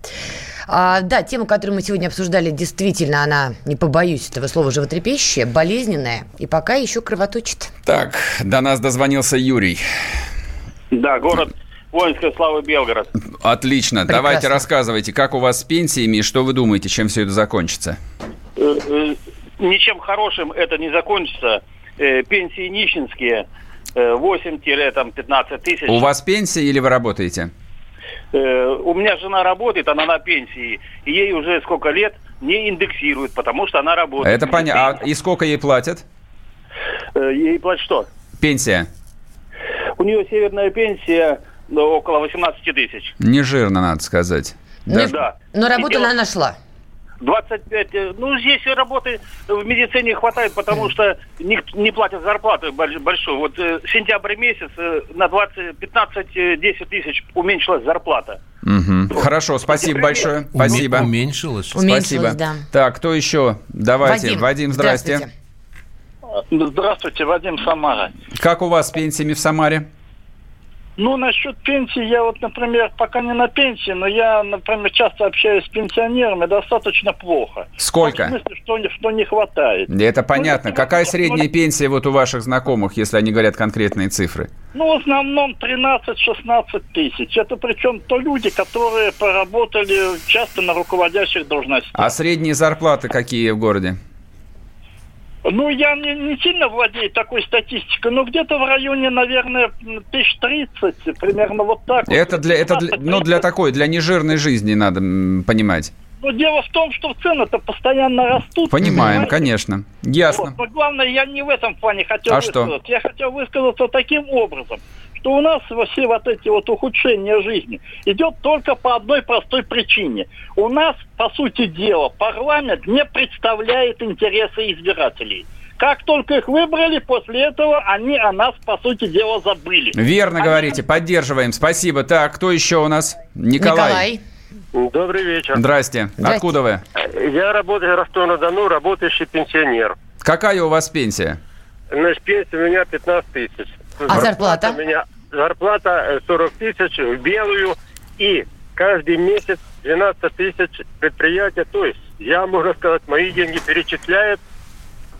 А, да, тема, которую мы сегодня обсуждали, действительно, она, не побоюсь этого слова, животрепещущая, болезненная и пока еще кровоточит.
Так, до нас дозвонился Юрий.
Да, город Воинская слава Белгород.
Отлично. Прекрасно. Давайте рассказывайте, как у вас с пенсиями и что вы думаете, чем все это закончится?
Э, э, ничем хорошим это не закончится. Э, пенсии нищенские 8-15 тысяч.
У вас пенсия или вы работаете?
Э, у меня жена работает, она на пенсии, и ей уже сколько лет не индексируют, потому что она работает.
Это понятно. А и сколько ей платят?
Э, ей платят что?
Пенсия.
У нее северная пенсия ну, около 18 тысяч.
Не жирно, надо сказать.
Да. да. Но работу она нашла.
25, э, ну, здесь работы в медицине хватает, потому что не, не платят зарплату большую. Вот э, сентябрь месяц э, на 20, 15-10 тысяч уменьшилась зарплата.
Угу. Хорошо, спасибо большое. Спасибо.
Уменьшилась.
Спасибо. да. Так, кто еще? Давайте. Вадим, Вадим здрасте.
Здравствуйте. Здравствуйте, Вадим Самара.
Как у вас с пенсиями в Самаре?
Ну, насчет пенсии, я вот, например, пока не на пенсии, но я, например, часто общаюсь с пенсионерами, достаточно плохо.
Сколько?
В смысле, что, что не хватает.
Это понятно. Ну, Какая средняя ну, пенсия вот у ваших знакомых, если они говорят конкретные цифры?
Ну, в основном 13-16 тысяч. Это причем то люди, которые поработали часто на руководящих должностях.
А средние зарплаты какие в городе?
Ну, я не, не сильно владею такой статистикой, но где-то в районе, наверное, тысяч тридцать, примерно вот так.
Это для, это для, ну, для такой, для нежирной жизни надо понимать.
Но дело в том, что цены-то постоянно растут.
Понимаем, понимаете? конечно. Ясно.
Вот. Но главное, я не в этом плане хотел
а
высказаться.
Что?
Я хотел высказаться таким образом что у нас все вот эти вот ухудшения жизни идет только по одной простой причине. У нас, по сути дела, парламент не представляет интересы избирателей. Как только их выбрали, после этого они о нас, по сути дела, забыли.
Верно они... говорите, поддерживаем. Спасибо. Так, кто еще у нас? Николай.
Николай. Добрый вечер.
Здрасте. Здрасте. Откуда вы?
Я работаю в Ростов-на-Дону, работающий пенсионер.
Какая у вас пенсия?
Значит, пенсия у меня 15 тысяч.
А зарплата?
У меня зарплата 40 э, тысяч в белую и каждый месяц 12 тысяч предприятия. То есть я, можно сказать, мои деньги перечисляет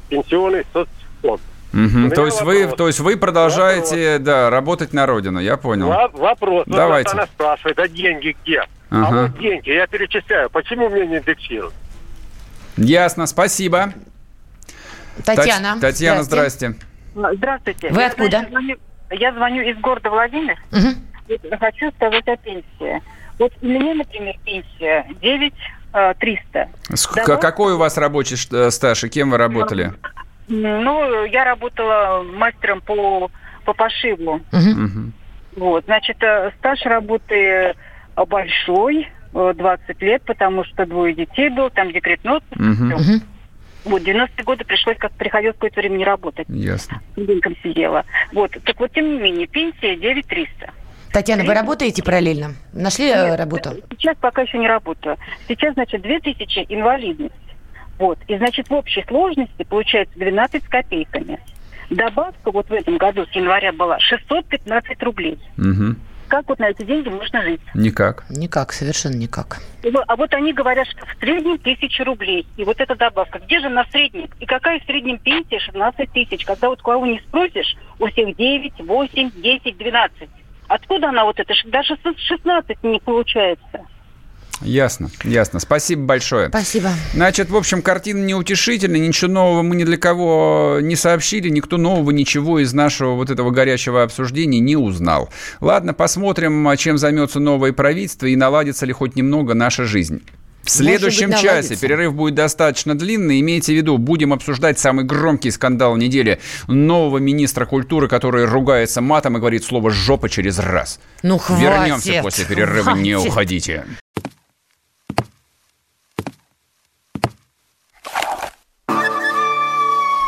пенсионный соцфонд.
Угу. То есть вы, то есть вы продолжаете, вопрос. да, работать на родину, я понял.
вопрос.
Давайте.
Вот она спрашивает, а деньги где? Ага. А вот деньги, я перечисляю. Почему мне не индексируют?
Ясно, спасибо.
Татьяна.
Татьяна, здрасте.
Здравствуйте.
Вы откуда?
Я звоню из города Владимир. Угу. Хочу сказать о пенсии. Вот у меня, например, пенсия 9 300.
Давно... Какой у вас рабочий э, стаж и кем вы работали?
Ну, я работала мастером по, по пошиву.
Угу.
Вот, значит, э, стаж работы большой, 20 э, лет, потому что двое детей был, там декретный отпуск. Угу. Вот, 90-е годы пришлось, как приходилось какое-то время не работать.
Ясно.
Ребенком сидела. Вот, так вот, тем не менее, пенсия 9300.
Татьяна, вы работаете параллельно? Нашли э, Нет, работу?
Сейчас пока еще не работаю. Сейчас, значит, 2000 инвалидность. Вот. И, значит, в общей сложности получается 12 с копейками. Добавка вот в этом году с января была 615 рублей.
Угу
как вот на эти деньги можно жить?
Никак.
Никак, совершенно никак.
А вот они говорят, что в среднем тысяча рублей. И вот эта добавка. Где же на среднем? И какая в среднем пенсия 16 тысяч? Когда вот кого не спросишь, у всех 9, 8, 10, 12. Откуда она вот это? Даже 16 не получается.
Ясно, ясно. Спасибо большое.
Спасибо.
Значит, в общем, картина неутешительная, ничего нового мы ни для кого не сообщили, никто нового ничего из нашего вот этого горячего обсуждения не узнал. Ладно, посмотрим, чем займется новое правительство и наладится ли хоть немного наша жизнь. В следующем
быть,
часе
наладится.
перерыв будет достаточно длинный. Имейте в виду, будем обсуждать самый громкий скандал недели нового министра культуры, который ругается матом и говорит слово «жопа» через раз.
Ну, хватит.
Вернемся после перерыва, не
хватит.
уходите.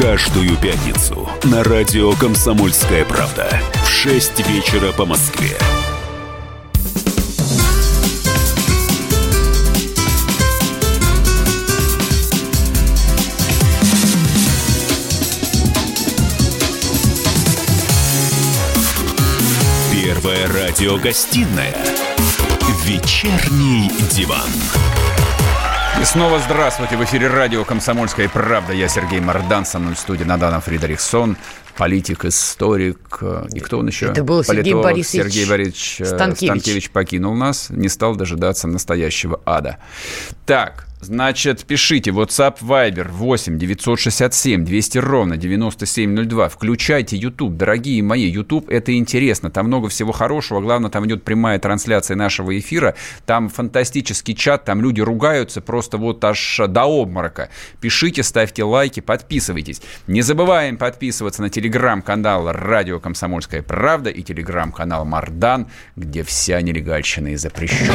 Каждую пятницу на радио «Комсомольская правда» в 6 вечера по Москве. Первая радиогостинная «Вечерний диван».
И снова здравствуйте. В эфире радио «Комсомольская правда». Я Сергей Мордан, со мной в студии Надана Фридрихсон, политик, историк. э, И кто он еще?
Это был Сергей
Политолог
Борисович
Сергей Борисович э,
Станкевич.
Станкевич покинул нас, не стал дожидаться настоящего ада. Так, значит, пишите WhatsApp Viber 8 967 200 ровно 9702. Включайте YouTube, дорогие мои. YouTube это интересно. Там много всего хорошего. Главное, там идет прямая трансляция нашего эфира. Там фантастический чат, там люди ругаются просто вот аж до обморока. Пишите, ставьте лайки, подписывайтесь. Не забываем подписываться на телеграм-канал «Радио Комсомольская правда» и телеграм-канал «Мардан», где вся нелегальщина и запрещена.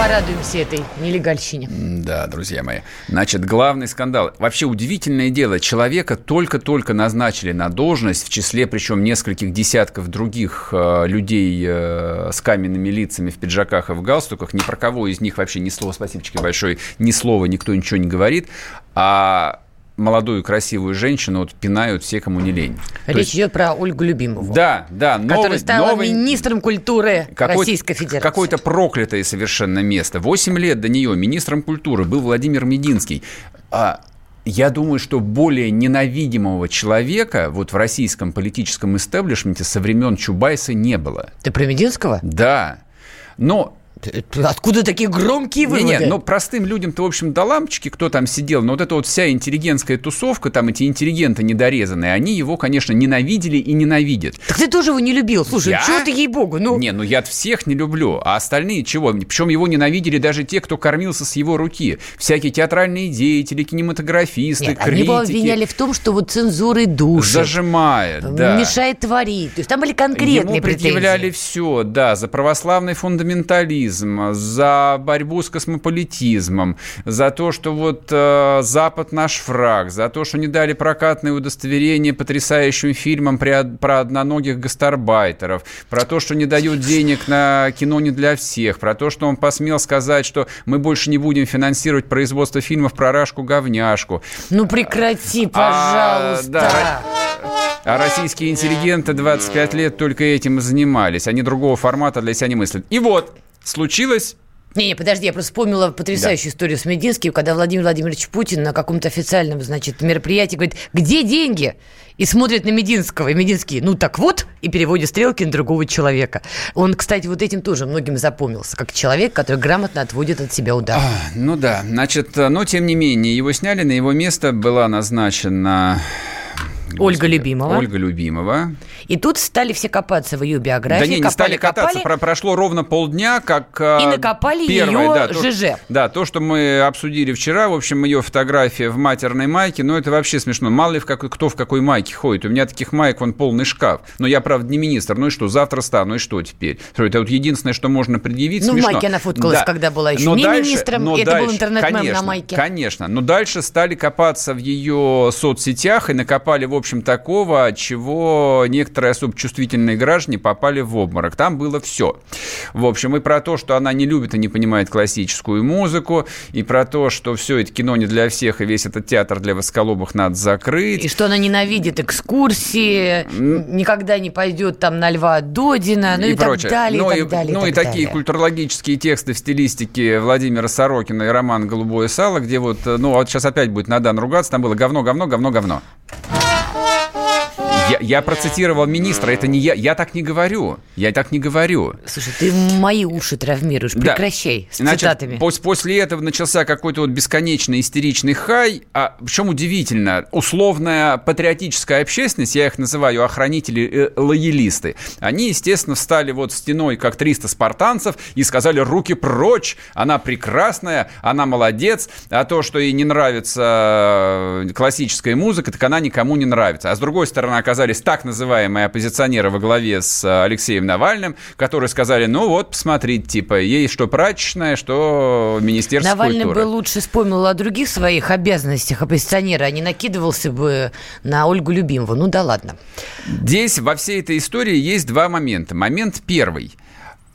Порадуемся этой нелегальщине.
Да, друзья мои. Значит, главный скандал. Вообще удивительное дело. Человека только-только назначили на должность, в числе причем нескольких десятков других э, людей э, с каменными лицами в пиджаках и в галстуках. Ни про кого из них вообще ни слова, спасибо большое, ни слова никто ничего не говорит. А молодую красивую женщину вот пинают все, кому не лень. То
Речь
есть-
идет про Ольгу Любимову.
Да, да.
Которая
новый-
стала
новый-
министром культуры Российской Федерации.
Какое-то проклятое совершенно место. Восемь лет до нее министром культуры был Владимир Мединский. А я думаю, что более ненавидимого человека вот в российском политическом истеблишменте со времен Чубайса не было.
Ты про Мединского?
Да. Но
Откуда такие громкие выводы?
не, не, ну простым людям-то, в общем, до лампочки, кто там сидел, но вот эта вот вся интеллигентская тусовка, там эти интеллигенты недорезанные, они его, конечно, ненавидели и ненавидят.
Так ты тоже его не любил. Слушай,
Я?
чего ты, ей-богу, ну...
Не, ну я всех не люблю, а остальные чего? Причем его ненавидели даже те, кто кормился с его руки. Всякие театральные деятели, кинематографисты,
Нет, они
критики.
его обвиняли в том, что вот цензурой душит.
Зажимает, да.
Мешает творить. То есть там были конкретные
Ему предъявляли
претензии.
все, да, за православный фундаментализм, за борьбу с космополитизмом, за то, что вот э, Запад наш враг, за то, что не дали прокатное удостоверение потрясающим фильмам про, про одноногих гастарбайтеров, про то, что не дают денег на кино не для всех, про то, что он посмел сказать, что мы больше не будем финансировать производство фильмов про Рашку-говняшку.
Ну прекрати,
А,
пожалуйста.
да. А российские интеллигенты 25 лет только этим и занимались. Они другого формата для себя не мыслят. И вот, случилось...
Не-не, подожди, я просто вспомнила потрясающую историю с Мединским, когда Владимир Владимирович Путин на каком-то официальном, значит, мероприятии говорит, где деньги? И смотрит на Мединского, и Мединский, ну так вот, и переводит стрелки на другого человека. Он, кстати, вот этим тоже многим запомнился, как человек, который грамотно отводит от себя удар.
Ну да, значит, но тем не менее, его сняли, на его место была назначена...
Ольга Любимова.
Ольга Любимова.
И тут стали все копаться в ее биографии.
Да не, не
копали,
стали кататься.
копали.
Про- прошло ровно полдня, как...
И накопали
первое,
её
да, то-
ЖЖ.
Да, то, что мы обсудили вчера, в общем, ее фотография в матерной майке, ну, это вообще смешно. Мало ли в какой, кто в какой майке ходит. У меня таких маек, вон, полный шкаф. Но я, правда, не министр. Ну и что, завтра стану, и что теперь? Это вот единственное, что можно предъявить.
Ну, в
смешно.
майке она фоткалась,
Да.
когда была еще
Но
не
дальше-
министром,
но
это был
дальше-
интернет-мем на майке.
Конечно. Но дальше стали копаться в ее соцсетях и накопали, в общем, такого, чего некоторые особо чувствительные граждане попали в обморок. Там было все. В общем, и про то, что она не любит и не понимает классическую музыку, и про то, что все это кино не для всех, и весь этот театр для восколобых надо закрыть.
И что она ненавидит экскурсии, никогда не пойдет там на Льва Додина, ну и, и так
прочее.
далее,
ну,
и так далее.
Ну и,
и
такие
далее.
культурологические тексты в стилистике Владимира Сорокина и роман «Голубое сало», где вот, ну вот сейчас опять будет Надан ругаться, там было говно, говно, говно, говно. Я, я процитировал министра, это не я, я так не говорю, я так не говорю.
Слушай, ты мои уши травмируешь, прекращай да. с
Значит,
цитатами.
После, после этого начался какой-то вот бесконечный истеричный хай, а причем удивительно, условная патриотическая общественность, я их называю охранители-лоялисты, они, естественно, встали вот стеной, как 300 спартанцев, и сказали «руки прочь, она прекрасная, она молодец, а то, что ей не нравится классическая музыка, так она никому не нравится». А с другой стороны, оказалось, оказались так называемые оппозиционеры во главе с Алексеем Навальным, которые сказали, ну вот, посмотрите, типа, ей что прачечная, что Министерство
Навальный
культуры.
бы лучше вспомнил о других своих обязанностях оппозиционера, а не накидывался бы на Ольгу Любимову. Ну да ладно.
Здесь во всей этой истории есть два момента. Момент первый.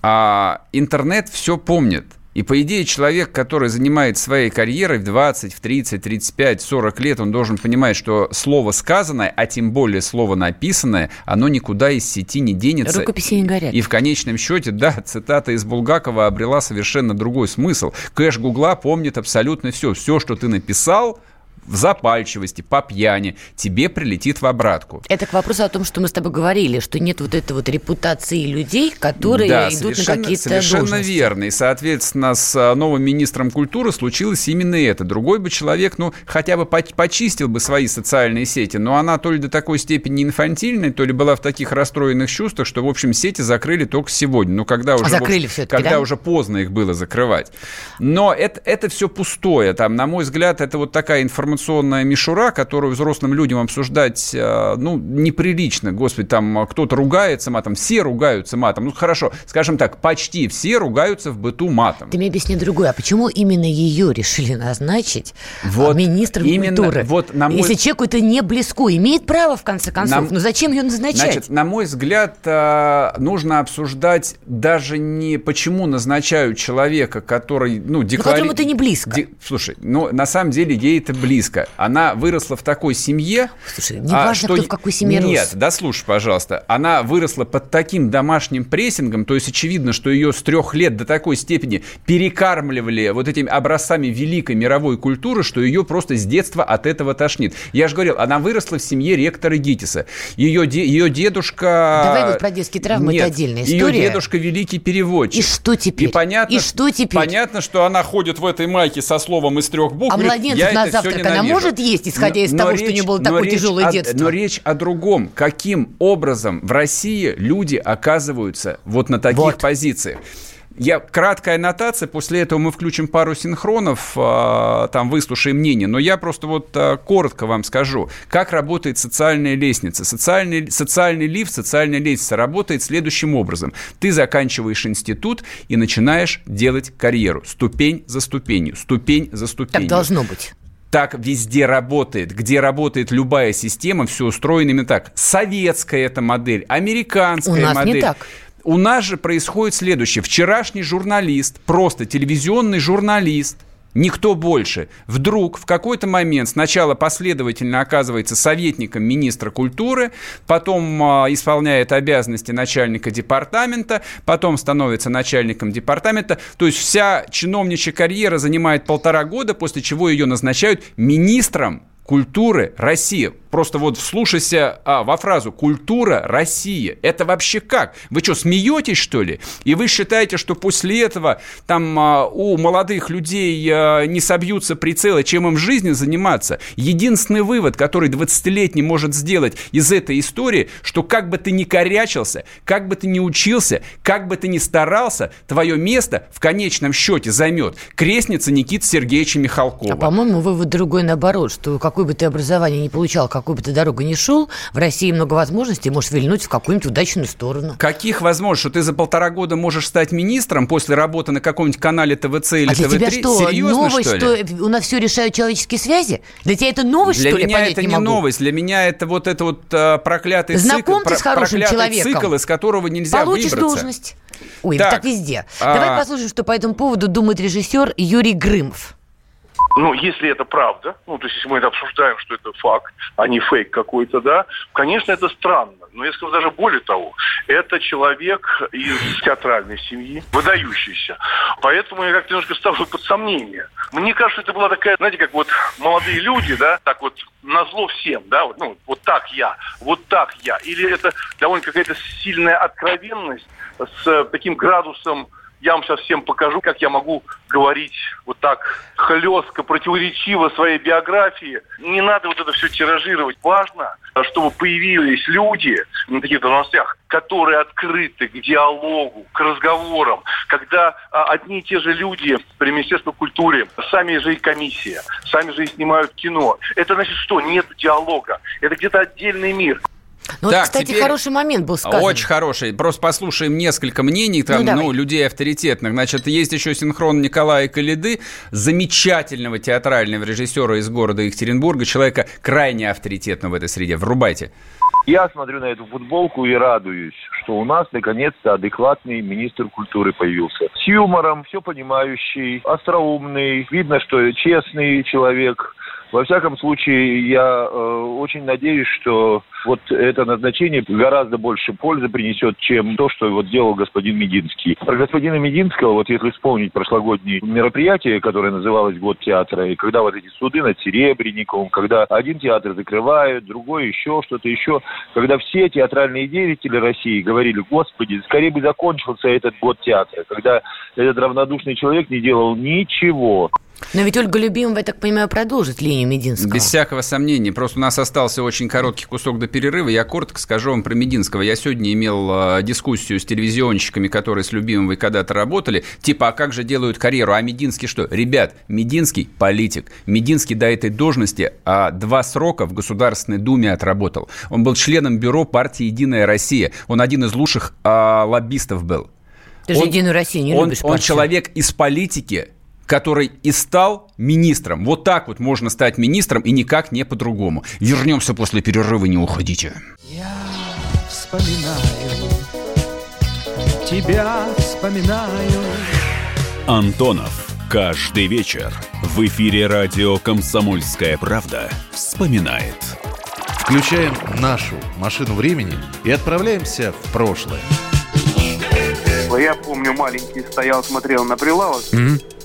А, интернет все помнит. И, по идее, человек, который занимает своей карьерой в 20, в 30, 35, 40 лет, он должен понимать, что слово сказанное, а тем более слово написанное, оно никуда из сети не денется.
Рукописи не горят.
И в конечном счете, да, цитата из Булгакова обрела совершенно другой смысл. Кэш Гугла помнит абсолютно все. Все, что ты написал, в запальчивости, по пьяни, тебе прилетит в обратку.
Это к вопросу о том, что мы с тобой говорили, что нет вот этой вот репутации людей, которые
да,
идут на какие-то
совершенно
должности.
верно. И, соответственно, с новым министром культуры случилось именно это. Другой бы человек, ну, хотя бы почистил бы свои социальные сети, но она то ли до такой степени инфантильная, то ли была в таких расстроенных чувствах, что, в общем, сети закрыли только сегодня. Ну, когда уже,
а закрыли все
когда
да?
уже поздно их было закрывать. Но это, это все пустое. Там, на мой взгляд, это вот такая информационная информационная мишура, которую взрослым людям обсуждать, ну, неприлично. Господи, там кто-то ругается матом, все ругаются матом. Ну, хорошо, скажем так, почти все ругаются в быту матом.
Ты мне объясни другое. А почему именно ее решили назначить
вот
министром
именно,
культуры?
Вот, на мой...
Если человеку это не близко, имеет право, в конце концов. На... Но зачем ее назначать?
Значит, на мой взгляд, нужно обсуждать даже не почему назначают человека, который, ну, декларирует...
Ну, которому это не близко.
Де... Слушай, ну, на самом деле, ей это близко. Она выросла в такой семье...
Слушай, не а, важно, что... кто в какой семье
Нет,
рос.
да слушай, пожалуйста. Она выросла под таким домашним прессингом, то есть очевидно, что ее с трех лет до такой степени перекармливали вот этими образцами великой мировой культуры, что ее просто с детства от этого тошнит. Я же говорил, она выросла в семье ректора ГИТИСа. Ее, де... ее дедушка...
Давай вот про детские травмы,
Нет,
это отдельная история.
Ее дедушка великий переводчик.
И что теперь?
И понятно,
И что теперь?
Понятно, что она ходит в этой майке со словом из трех букв.
А младенцев на завтрак она может есть, исходя из
но,
того,
но
что
речь,
у нее было такое тяжелое
о,
детство?
Но речь о другом. Каким образом в России люди оказываются вот на таких
вот.
позициях? Я краткая аннотация, после этого мы включим пару синхронов, э, там выслушаем мнение, но я просто вот э, коротко вам скажу, как работает социальная лестница. Социальный, социальный лифт, социальная лестница работает следующим образом. Ты заканчиваешь институт и начинаешь делать карьеру, ступень за ступенью, ступень за ступенью.
Так должно быть
так везде работает. Где работает любая система, все устроено именно так. Советская эта модель, американская
У нас
модель.
не так.
У нас же происходит следующее. Вчерашний журналист, просто телевизионный журналист, никто больше, вдруг в какой-то момент сначала последовательно оказывается советником министра культуры, потом э, исполняет обязанности начальника департамента, потом становится начальником департамента. То есть вся чиновничья карьера занимает полтора года, после чего ее назначают министром культуры России. Просто вот вслушайся а, во фразу «культура России». Это вообще как? Вы что, смеетесь, что ли? И вы считаете, что после этого там а, у молодых людей а, не собьются прицелы, чем им в жизни заниматься? Единственный вывод, который 20-летний может сделать из этой истории, что как бы ты ни корячился, как бы ты ни учился, как бы ты ни старался, твое место в конечном счете займет крестница Никиты Сергеевича Михалкова.
А, по-моему, вывод другой наоборот, что какое бы ты образование не получал, как какую бы ты дорогу ни шел, в России много возможностей, можешь вильнуть в какую-нибудь удачную сторону.
Каких возможностей? Что ты за полтора года можешь стать министром после работы на каком-нибудь канале ТВЦ или
а для
ТВ3?
тебя что,
Серьезно,
новость,
что, ли?
что у нас все решают человеческие связи? Для тебя это новость,
Для
что ли?
меня
Понять
это
не
не
могу.
новость. Для меня это вот это вот а, проклятый
Знакомьтесь
цикл,
с хорошим
проклятый
человеком.
цикл, из которого нельзя
Получишь
выбраться.
должность. Ой,
Так,
так, везде.
а-
Давай послушаем, что по этому поводу думает режиссер Юрий Грымов.
Ну, если это правда, ну, то есть если мы это обсуждаем, что это факт, а не фейк какой-то, да, конечно, это странно. Но я скажу даже более того, это человек из театральной семьи, выдающийся. Поэтому я как-то немножко ставлю под сомнение. Мне кажется, это была такая, знаете, как вот молодые люди, да, так вот назло всем, да, вот, ну, вот так я, вот так я. Или это довольно какая-то сильная откровенность с таким градусом я вам сейчас всем покажу, как я могу говорить вот так хлестко, противоречиво своей биографии. Не надо вот это все тиражировать. Важно, чтобы появились люди на таких должностях, которые открыты к диалогу, к разговорам. Когда а, одни и те же люди при Министерстве культуры, сами же и комиссия, сами же и снимают кино. Это значит что? Нет диалога. Это где-то отдельный мир.
Ну,
Так,
вот, кстати,
теперь-
хороший момент был сказан.
Очень хороший. Просто послушаем несколько мнений там,
Ну,
ну, людей авторитетных. Значит, есть еще синхрон Николая Калиды, замечательного театрального режиссера из города Екатеринбурга, человека крайне авторитетного в этой среде. Врубайте.
Я смотрю на эту футболку и радуюсь, что у нас наконец-то адекватный министр культуры появился. С юмором, все понимающий, остроумный, видно, что честный человек. Во всяком случае, я э, очень надеюсь, что вот это назначение гораздо больше пользы принесет, чем то, что вот делал господин Мединский. Про господина Мединского, вот если вспомнить прошлогоднее мероприятие, которое называлось «Год театра», и когда вот эти суды над Серебренниковым, когда один театр закрывают, другой еще что-то еще, когда все театральные деятели России говорили, господи, скорее бы закончился этот год театра, когда этот равнодушный человек не делал ничего.
Но ведь Ольга Любимова, я так понимаю, продолжит линию Мединского.
Без всякого сомнения. Просто у нас остался очень короткий кусок до перерыва. Я коротко скажу вам про Мединского. Я сегодня имел э, дискуссию с телевизионщиками, которые с Любимовой когда-то работали. Типа, а как же делают карьеру? А Мединский что? Ребят, Мединский – политик. Мединский до этой должности а, два срока в Государственной Думе отработал. Он был членом бюро партии «Единая Россия». Он один из лучших а, лоббистов был.
Ты же
Он-
Единую Россию не
он,
любишь
он
партию.
человек из политики, который и стал министром. Вот так вот можно стать министром и никак не по-другому. Вернемся после перерыва, не уходите.
вспоминаю, тебя вспоминаю.
Антонов. Каждый вечер в эфире радио «Комсомольская правда» вспоминает.
Включаем нашу машину времени и отправляемся в прошлое.
Я помню, маленький стоял, смотрел на прилавок.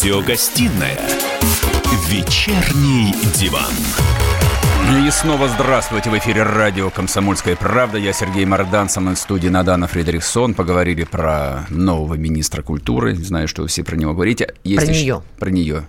Радиогостинная «Вечерний диван».
И снова здравствуйте. В эфире радио «Комсомольская правда». Я Сергей Мордан, со мной в студии Надана Фредериксон. Поговорили про нового министра культуры. Знаю, что вы все про него говорите.
Про
еще-
неё.
Про нее.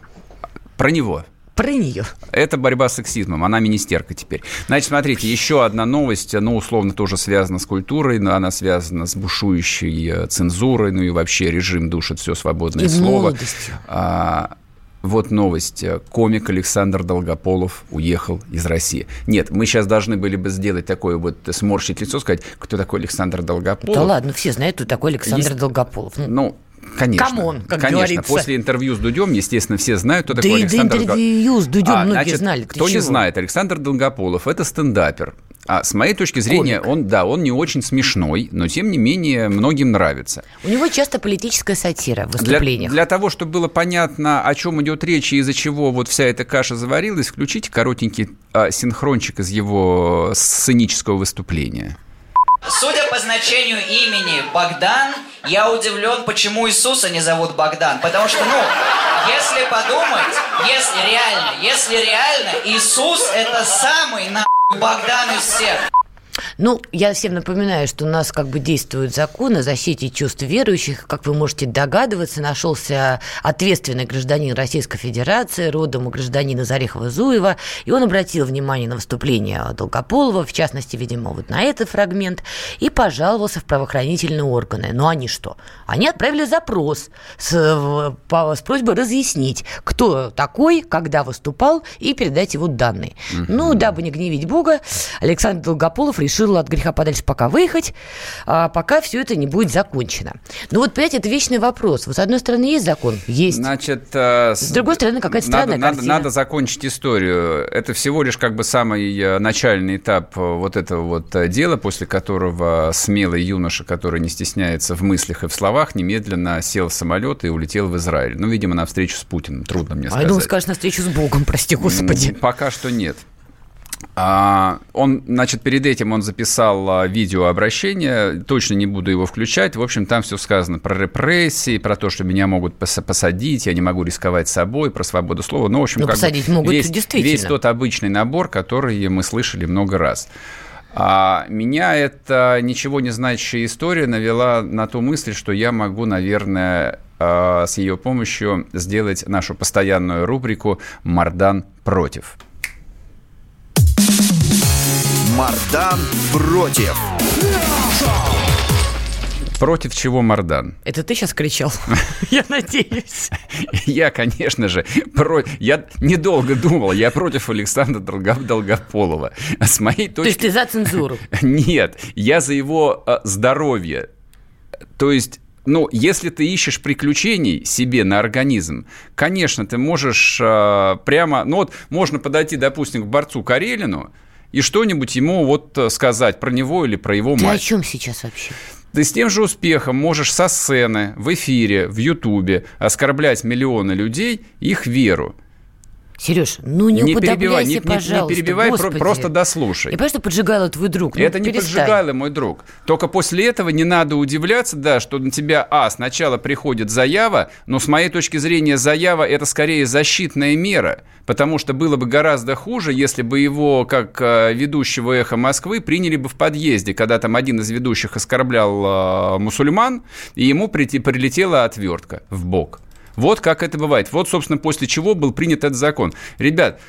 Про него.
Про нее.
Это борьба с сексизмом. Она министерка теперь. Значит, смотрите, еще одна новость, ну, условно, тоже связана с культурой, но она связана с бушующей э, цензурой, ну и вообще режим душит все свободное
И
слово.
молодостью.
А, вот новость. Комик Александр Долгополов уехал из России. Нет, мы сейчас должны были бы сделать такое вот, сморщить лицо, сказать, кто такой Александр Долгополов.
Да ладно, все знают, кто такой Александр
Есть-
Долгополов. Ну,
Ну, конечно.
Come on, как
Конечно,
говорится.
после интервью с Дудем, естественно, все знают, кто
Да
такой
и
Александр Долго-
интервью с Дудем
А,
многие
значит,
знали. Ты
Кто не
чего?
знает, Александр Долгополов – это стендапер. А с моей точки зрения,
Комик.
он, да, он не очень смешной, но тем не менее многим нравится.
У него часто политическая сатира в
Для,
выступлениях.
для того, чтобы было понятно, о чем идет речь и из-за чего вот вся эта каша заварилась, включите коротенький а, синхрончик из его сценического выступления.
Судя по значению имени Богдан, я удивлен, почему Иисуса не зовут Богдан. Потому что, ну, если подумать, если реально, если реально, Иисус это самый нахуй Богдан из всех.
Ну, я всем напоминаю, что у нас как бы действует закон о защите чувств верующих. Как вы можете догадываться, нашелся ответственный гражданин Российской Федерации, родом у гражданина Зарехова-Зуева, и он обратил внимание на выступление Долгополова, в частности, видимо, вот на этот фрагмент, и пожаловался в правоохранительные органы. Ну, они что? Они отправили запрос с, по- с просьбой разъяснить, кто такой, когда выступал, и передать его данные. Ну, дабы не гневить Бога, Александр Долгополов решил от греха подальше пока выехать, а пока все это не будет закончено. Ну вот, понимаете, это вечный вопрос. Вот, с одной стороны, есть закон? Есть.
Значит, э,
С другой стороны, какая-то
надо,
странная
надо,
картина.
надо закончить историю. Это всего лишь как бы самый э, начальный этап э, вот этого вот дела, после которого смелый юноша, который не стесняется в мыслях и в словах, немедленно сел в самолет и улетел в Израиль. Ну, видимо, на встречу с Путиным. Трудно мне
А я
сказать.
думал, скажешь, на встречу с Богом, прости господи.
Пока что нет. А, он, значит, перед этим он записал а, видеообращение, точно не буду его включать. В общем, там все сказано про репрессии, про то, что меня могут пос- посадить, я не могу рисковать собой, про свободу слова. Ну, в общем,
Ну,
как бы
посадить могут
весь,
действительно.
весь тот обычный набор, который мы слышали много раз. А меня эта ничего не значащая история навела на ту мысль, что я могу, наверное, а, с ее помощью сделать нашу постоянную рубрику «Мардан против».
Мардан против.
Против чего Мардан?
Это ты сейчас кричал? Я надеюсь.
Я, конечно же, про... я недолго думал, я против Александра Долго- Долгополова. А С моей
То есть
точки...
ты за цензуру?
Нет, я за его э, здоровье. То есть ну, если ты ищешь приключений себе на организм, конечно, ты можешь э, прямо, ну вот можно подойти, допустим, к борцу Карелину и что-нибудь ему вот э, сказать про него или про его
Ты о
мать.
чем сейчас вообще?
Ты с тем же успехом можешь со сцены, в эфире, в Ютубе оскорблять миллионы людей, их веру.
Сереж, ну не,
Не перебивай, не- не- не
пожалуйста,
перебивай,
господи.
просто дослушай.
Я понимаю, что поджигало твой друг. ну
Это не
перестань.
поджигало, мой друг. Только после этого не надо удивляться, да, что на тебя, а, сначала приходит заява, но с моей точки зрения заява это скорее защитная мера, потому что было бы гораздо хуже, если бы его, как э, ведущего «Эхо Москвы», приняли бы в подъезде, когда там один из ведущих оскорблял э, мусульман, и ему прилетела отвертка в бок. Вот как это бывает. Вот, собственно, после чего был принят этот закон. Ребят,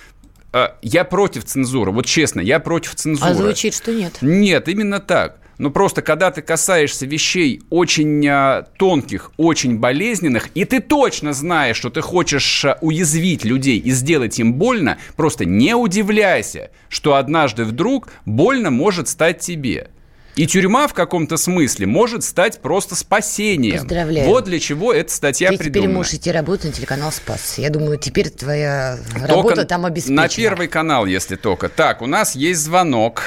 э, я против цензуры. Вот честно, я против цензуры.
А звучит, что нет.
Нет, именно так. Ну просто когда ты касаешься вещей очень а, тонких, очень болезненных, и ты точно знаешь, что ты хочешь а, уязвить людей и сделать им больно, просто не удивляйся, что однажды вдруг больно может стать тебе. И тюрьма в каком-то смысле может стать просто спасением.
Поздравляю.
Вот для чего эта статья
Ты теперь
придумана.
можешь идти работать на телеканал «Спас». Я думаю, теперь твоя работа
Только
там обеспечена.
На первый канал, если только. Так, у нас есть звонок.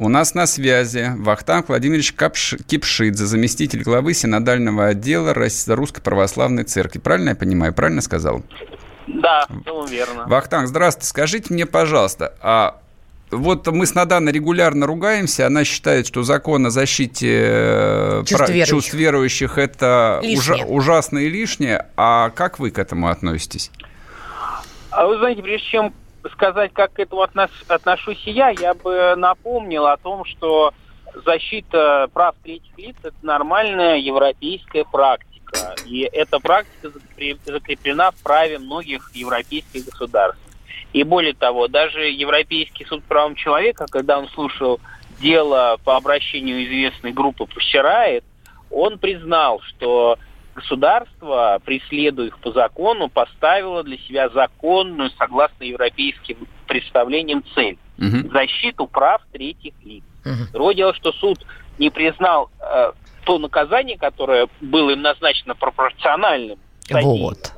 У нас на связи Вахтанг Владимирович Капш- Кипшидзе, заместитель главы синодального отдела Русской Православной Церкви. Правильно я понимаю? Правильно сказал?
Да, в целом верно.
Вахтанг, здравствуйте. Скажите мне, пожалуйста, а вот мы с Наданой регулярно ругаемся, она считает, что закон о защите э,
Чувств
прав-
верующих.
чувств верующих это
Лишнее.
ужа- ужасно и лишнее. А как вы к этому относитесь?
А вы знаете, прежде чем сказать, как к этому относ- отношусь я, я бы напомнил о том, что защита прав третьих лиц – это нормальная европейская практика. И эта практика закреплена в праве многих европейских государств. И более того, даже Европейский суд по правам человека, когда он слушал дело по обращению известной группы «Пущерает», он признал, что государство, преследуя их по закону, поставило для себя законную, согласно европейским представлениям, цель –
Мгм.
защиту прав третьих лиц. Другое дело, что суд не признал э, то наказание, которое было им назначено пропорциональным, содеянным.
Вот.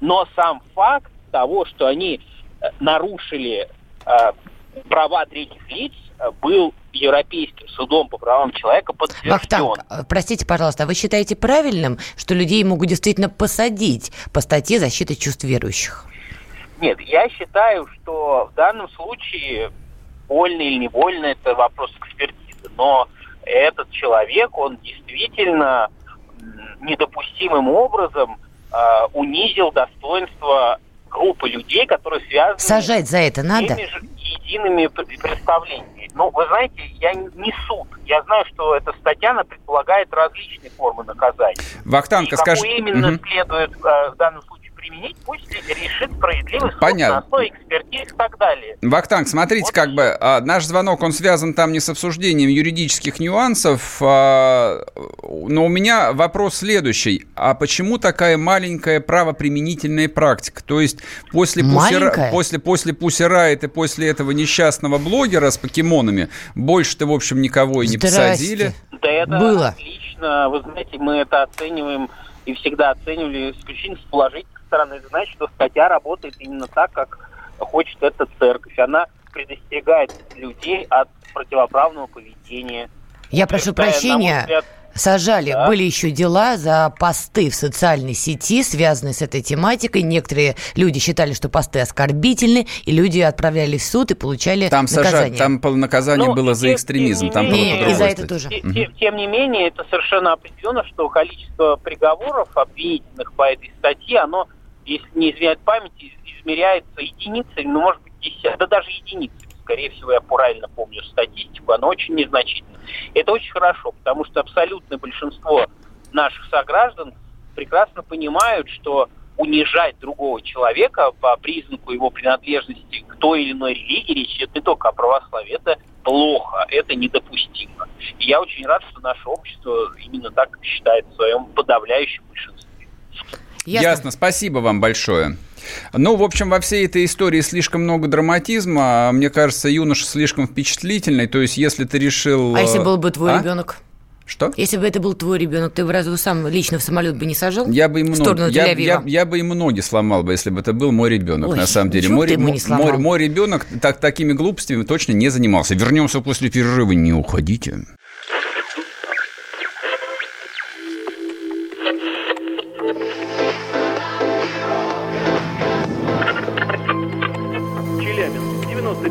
но сам факт того, что они нарушили э, права третьих лиц э, был Европейским судом по правам человека подтвержден.
Вахтанг, э, простите, пожалуйста, а вы считаете правильным, что людей могут действительно посадить по статье защиты чувств верующих?
Нет, я считаю, что в данном случае больно или не больно, это вопрос экспертизы. Но этот человек, он действительно недопустимым образом э, унизил достоинство группы людей, которые связаны...
Сажать за это надо?
Же едиными представлениями. Ну, вы знаете, я не суд. Я знаю, что эта статья, она предполагает различные формы наказания.
Вахтанка, скажи...
именно угу. следует э, в данном случае применить, пусть решит справедливый суд
Понятно.
на основе экспертиз и так далее.
Вахтанг, смотрите, вот как бы а, наш звонок, он связан там не с обсуждением юридических нюансов, а, но у меня вопрос следующий. А почему такая маленькая правоприменительная практика? То есть после Пусера, после, после Пусерайт и после этого несчастного блогера с покемонами больше-то, в общем, никого и не
Здрасте.
посадили?
Да это
Было.
отлично. Вы знаете, мы это оцениваем и всегда оценивали исключительно с положительной стороны. Это значит, что статья работает именно так, как хочет эта церковь. Она предостерегает людей от противоправного поведения.
Я прошу прощения. Взгляд, Сажали. Да. Были еще дела за посты в социальной сети, связанные с этой тематикой. Некоторые люди считали, что посты оскорбительны, и люди отправлялись в суд и получали
там
наказание.
Сажали, там наказание ну, было за экстремизм. Там
менее,
было
и
за это тоже.
Тем, угу. тем не менее, это совершенно определенно, что количество приговоров обвинительных по этой статье, оно, если не изменяет память, измеряется единицами, ну, может быть, десят, да даже единицами скорее всего, я правильно помню статистику, она очень незначительна. Это очень хорошо, потому что абсолютное большинство наших сограждан прекрасно понимают, что унижать другого человека по признаку его принадлежности к той или иной религии, речь идет не только о православии, это плохо, это недопустимо. И я очень рад, что наше общество именно так считает в своем подавляющем большинстве.
Ясно, Ясно. спасибо вам большое. Ну, в общем, во всей этой истории слишком много драматизма. Мне кажется, юноша слишком впечатлительный. То есть, если ты решил...
А если был бы твой
а?
ребенок?
Что?
Если бы это был твой ребенок, ты бы разве сам лично в самолет бы не сажал?
Я бы ему, ноги, я, я, я бы ему ноги сломал бы, если бы это был мой ребенок, Ой, на самом деле. Мой, мой, мой, мой ребенок так, такими глупостями точно не занимался. Вернемся после перерыва, не уходите.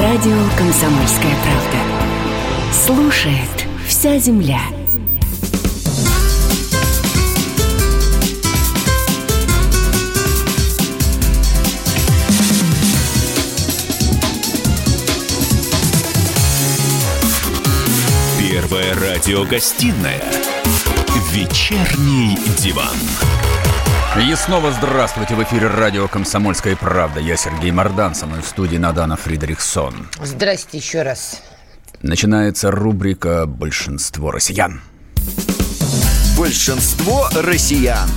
Радио «Комсомольская правда». Слушает вся земля.
Первая радиогостинная «Вечерний диван».
И снова здравствуйте. В эфире радио «Комсомольская правда». Я Сергей Мордан, со мной в студии Надана Фридрихсон.
Здрасте еще раз.
Начинается рубрика «Большинство россиян».
Большинство россиян.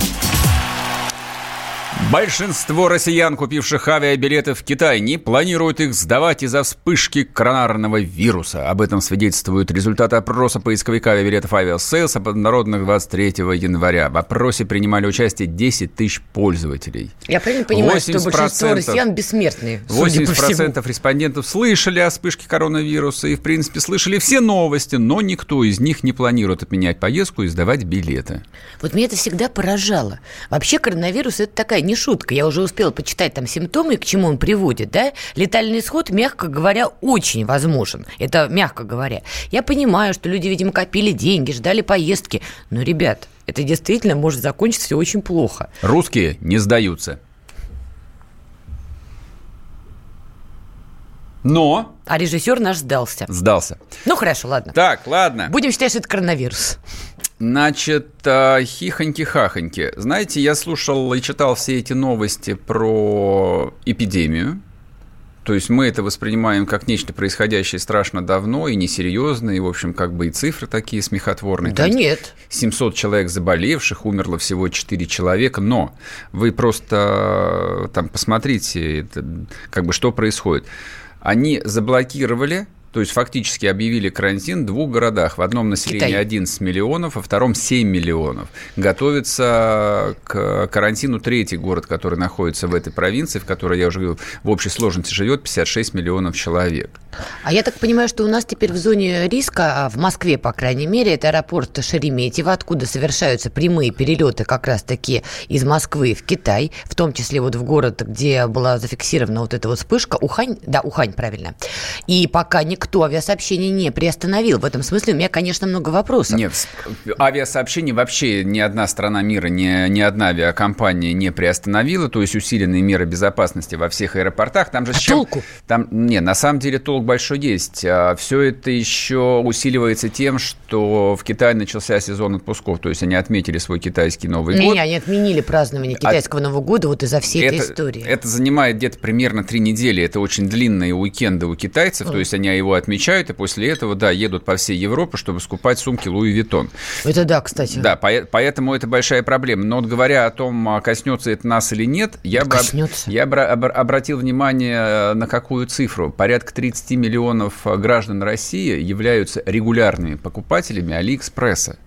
Большинство россиян, купивших авиабилеты в Китай, не планируют их сдавать из-за вспышки коронарного вируса. Об этом свидетельствуют результаты опроса поисковика авиабилетов Aviasales, опубликованных 23 января. В опросе принимали участие 10 тысяч пользователей.
Я правильно понимаю, что большинство россиян бессмертные,
80% респондентов слышали о вспышке коронавируса и, в принципе, слышали все новости, но никто из них не планирует отменять поездку и сдавать билеты.
Вот меня это всегда поражало. Вообще коронавирус – это такая не шутка. Я уже успела почитать там симптомы, к чему он приводит, да? Летальный исход, мягко говоря, очень возможен. Это мягко говоря. Я понимаю, что люди, видимо, копили деньги, ждали поездки. Но, ребят, это действительно может закончиться все очень плохо.
Русские не сдаются. Но...
А режиссер наш сдался.
Сдался.
Ну, хорошо, ладно.
Так, ладно.
Будем считать, что это коронавирус.
Значит, а, хихоньки-хахоньки. Знаете, я слушал и читал все эти новости про эпидемию. То есть мы это воспринимаем как нечто происходящее страшно давно и несерьезно, и, в общем, как бы и цифры такие смехотворные.
Да нет.
700 человек заболевших, умерло всего 4 человека, но вы просто там посмотрите, это, как бы что происходит. Они заблокировали то есть фактически объявили карантин в двух городах. В одном население
Китай.
11 миллионов, во втором 7 миллионов. Готовится к карантину третий город, который находится в этой провинции, в которой, я уже говорил, в общей сложности живет 56 миллионов человек.
А я так понимаю, что у нас теперь в зоне риска, а в Москве, по крайней мере, это аэропорт Шереметьево, откуда совершаются прямые перелеты как раз-таки из Москвы в Китай, в том числе вот в город, где была зафиксирована вот эта вот вспышка, Ухань, да, Ухань, правильно. И пока никто авиасообщение не приостановил. В этом смысле у меня, конечно, много вопросов.
Нет, авиасообщение вообще ни одна страна мира, ни, ни одна авиакомпания не приостановила, то есть усиленные меры безопасности во всех аэропортах. Там же
а
чем...
толку?
Там, не, на самом деле толк большой есть. А Все это еще усиливается тем, что в Китае начался сезон отпусков, то есть они отметили свой китайский Новый
не,
год.
Не, они отменили празднование китайского а... Нового года вот из-за всей
это,
этой истории.
Это занимает где-то примерно три недели. Это очень длинные уикенды у китайцев, mm. то есть они его отмечают, и после этого, да, едут по всей Европе, чтобы скупать сумки Louis Vuitton.
Это да, кстати.
Да, поэтому это большая проблема. Но вот говоря о том, а, коснется это нас или нет, я бы, я бы обратил внимание э, на какую цифру. Порядка 30 миллионов э, граждан России являются регулярными покупателями Алиэкспресса.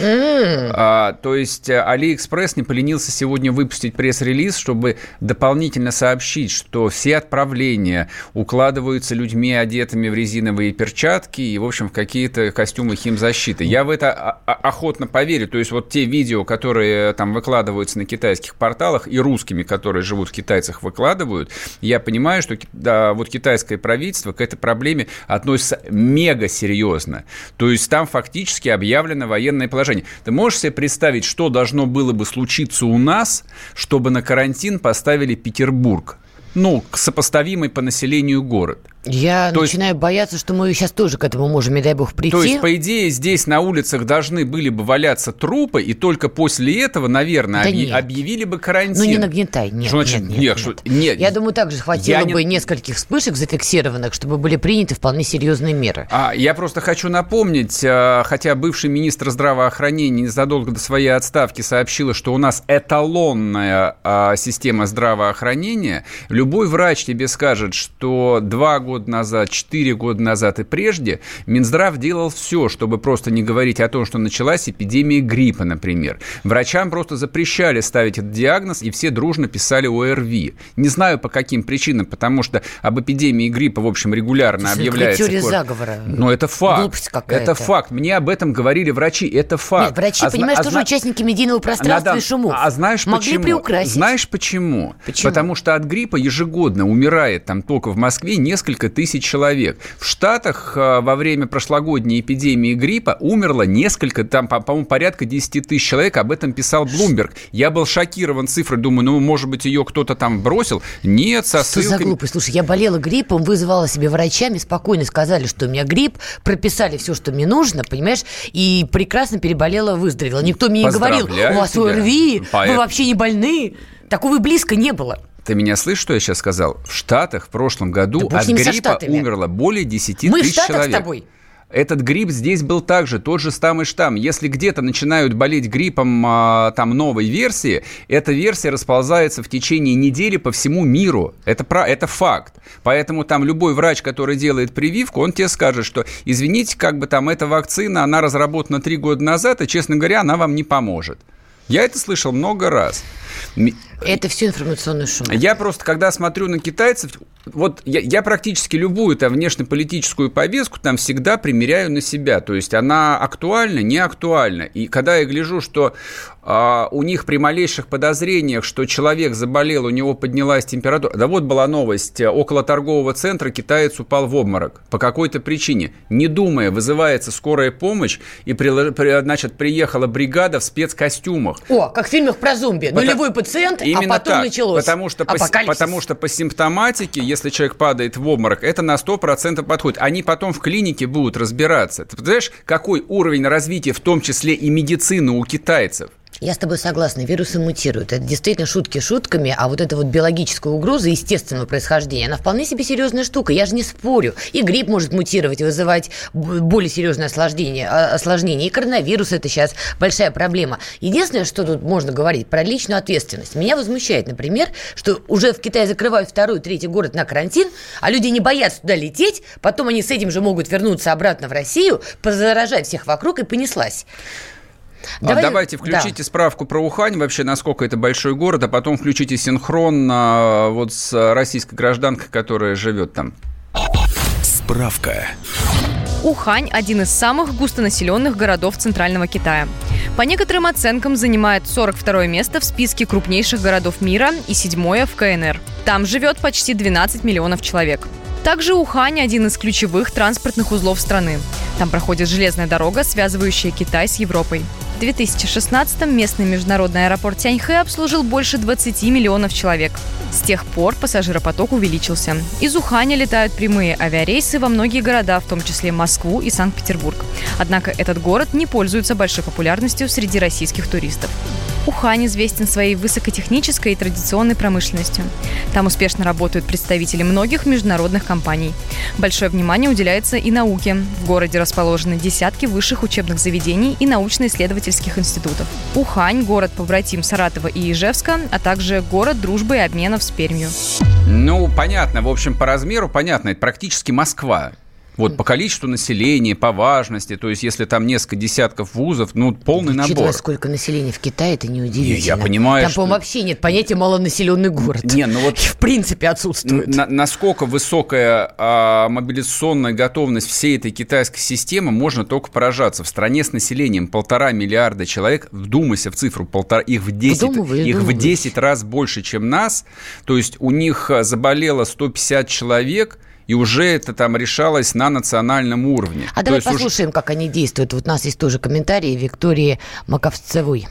Mm.
А, то есть э, Алиэкспресс не поленился сегодня выпустить пресс-релиз, чтобы дополнительно сообщить, что все отправления укладываются людьми, одетыми в резиновые перчатки и, в общем, в какие-то костюмы химзащиты. Я в это охотно поверю. То есть вот те видео, которые там выкладываются на китайских порталах и русскими, которые живут в китайцах, выкладывают, я понимаю, что да, вот китайское правительство к этой проблеме относится мега серьезно. То есть там фактически объявлено военное положение. Ты можешь себе представить, что должно было бы случиться у нас, чтобы на карантин поставили Петербург? Ну, сопоставимый по населению город –
я то начинаю есть, бояться, что мы сейчас тоже к этому можем, не дай бог, прийти.
То есть, по идее, здесь на улицах должны были бы валяться трупы, и только после этого, наверное, да объ... объявили бы карантин.
Ну, не нагнетай, нет,
что значит,
нет, нет,
нет,
нет.
Что... нет.
Я думаю, также хватило
я
бы
не...
нескольких вспышек зафиксированных, чтобы были приняты вполне серьезные меры.
А, я просто хочу напомнить, а, хотя бывший министр здравоохранения незадолго до своей отставки сообщила, что у нас эталонная а, система здравоохранения, любой врач тебе скажет, что два года назад, четыре 4 года назад и прежде Минздрав делал все, чтобы просто не говорить о том, что началась эпидемия гриппа, например. Врачам просто запрещали ставить этот диагноз, и все дружно писали ОРВИ. Не знаю по каким причинам, потому что об эпидемии гриппа, в общем, регулярно
это
объявляется.
теория заговора.
Но это факт.
Глупость какая-то.
Это факт. Мне об этом говорили врачи. Это факт.
Нет, врачи,
а,
понимаешь,
а,
тоже
а,
участники медийного пространства
Надо,
и шумов.
А знаешь
Могли
почему?
приукрасить.
Знаешь почему?
почему?
Потому что от гриппа ежегодно умирает там только в Москве несколько тысяч человек. В Штатах э, во время прошлогодней эпидемии гриппа умерло несколько, там, по-моему, порядка 10 тысяч человек. Об этом писал Блумберг. Я был шокирован цифрой. Думаю, ну, может быть, ее кто-то там бросил. Нет, со
Что
ссылками...
за глупость? Слушай, я болела гриппом, вызывала себе врачами, спокойно сказали, что у меня грипп, прописали все, что мне нужно, понимаешь, и прекрасно переболела, выздоровела. Никто мне не говорил, у вас. ОРВИ,
Поэт-
вы вообще не больны. Такого и близко не было.
Ты меня слышишь, что я сейчас сказал? В Штатах в прошлом году
Да
от гриппа умерло более 10
Мы в
тысяч
Штатах
человек.
с тобой.
Этот грипп здесь был также тот же самый штамм. Если где-то начинают болеть гриппом а, там новой версии, эта версия расползается в течение недели по всему миру. Это, про, это факт. Поэтому там любой врач, который делает прививку, он тебе скажет, что извините, как бы там эта вакцина, она разработана три года назад, и, честно говоря, она вам не поможет. Я это слышал много раз.
Это все информационный шум.
я просто, когда смотрю на китайцев, вот я, я практически любую там внешнеполитическую повестку там всегда примеряю на себя. То есть она актуальна, не актуальна. И когда я гляжу, что а, у них при малейших подозрениях, что человек заболел, у него поднялась температура. Да вот была новость. Около торгового центра китаец упал в обморок по какой-то причине. Не думая, вызывается скорая помощь, и при- при- значит, приехала бригада в спецкостюмах.
О, как в фильмах про зомби.
Потому-
Нулевой Нулевой пациент,
Именно
а потом
так,
началось
потому что, по, потому что по симптоматике, если человек падает в обморок, это на 100% подходит. Они потом в клинике будут разбираться. Ты знаешь, какой уровень развития, в том числе и медицины у китайцев?
Я с тобой согласна, вирусы мутируют. Это действительно шутки шутками, а вот эта вот биологическая угроза естественного происхождения, она вполне себе серьезная штука. Я же не спорю. И грипп может мутировать и вызывать более серьезное осложнение, а- осложнение. И коронавирус это сейчас большая проблема. Единственное, что тут можно говорить про личную ответственность. Меня возмущает, например, что уже в Китае закрывают второй, третий город на карантин, а люди не боятся туда лететь, потом они с этим же могут вернуться обратно в Россию, позаражать всех вокруг и понеслась.
А
Давай-
Давайте включите справку про Ухань, вообще, насколько это большой город, а потом включите синхрон а, вот с российской гражданкой, которая живет там.
Справка.
Ухань – один из самых густонаселенных городов Центрального Китая. По некоторым оценкам занимает 42 место в списке крупнейших городов мира и седьмое в КНР. Там живет почти 12 миллионов человек. Также Ухань – один из ключевых транспортных узлов страны. Там проходит железная дорога, связывающая Китай с Европой. В 2016-м местный международный аэропорт Тяньхэ обслужил больше 20 миллионов человек. С тех пор пассажиропоток увеличился. Из Уханя летают прямые авиарейсы во многие города, в том числе Москву и Санкт-Петербург. Однако этот город не пользуется большой популярностью среди российских туристов. Ухань известен своей высокотехнической и традиционной промышленностью. Там успешно работают представители многих международных компаний. Большое внимание уделяется и науке. В городе расположены десятки высших учебных заведений и научно-исследовательских институтов. Ухань – город побратим Саратова и Ижевска, а также город дружбы и обменов с Пермью.
Ну, понятно, в общем, по размеру понятно, это практически Москва. Вот по количеству населения, по важности, то есть если там несколько десятков вузов, ну, полный
Учитывая,
набор.
сколько населения в Китае, это неудивительно.
Не, я понимаю,
Там,
что-
по-моему, вообще нет понятия малонаселенный город.
Не, ну вот
В принципе, отсутствует.
на- насколько высокая а, мобилизационная готовность всей этой китайской системы, можно только поражаться. В стране с населением полтора миллиарда человек, вдумайся в цифру, полтора, их в 10,
Вдумываюсь,
их в
вдумываюсь.
10 раз больше, чем нас. То есть у них а, заболело 150 человек, и уже это там решалось на национальном уровне.
А
То
давай послушаем, как они действуют. Вот у нас есть тоже комментарии Виктории Маковцевой.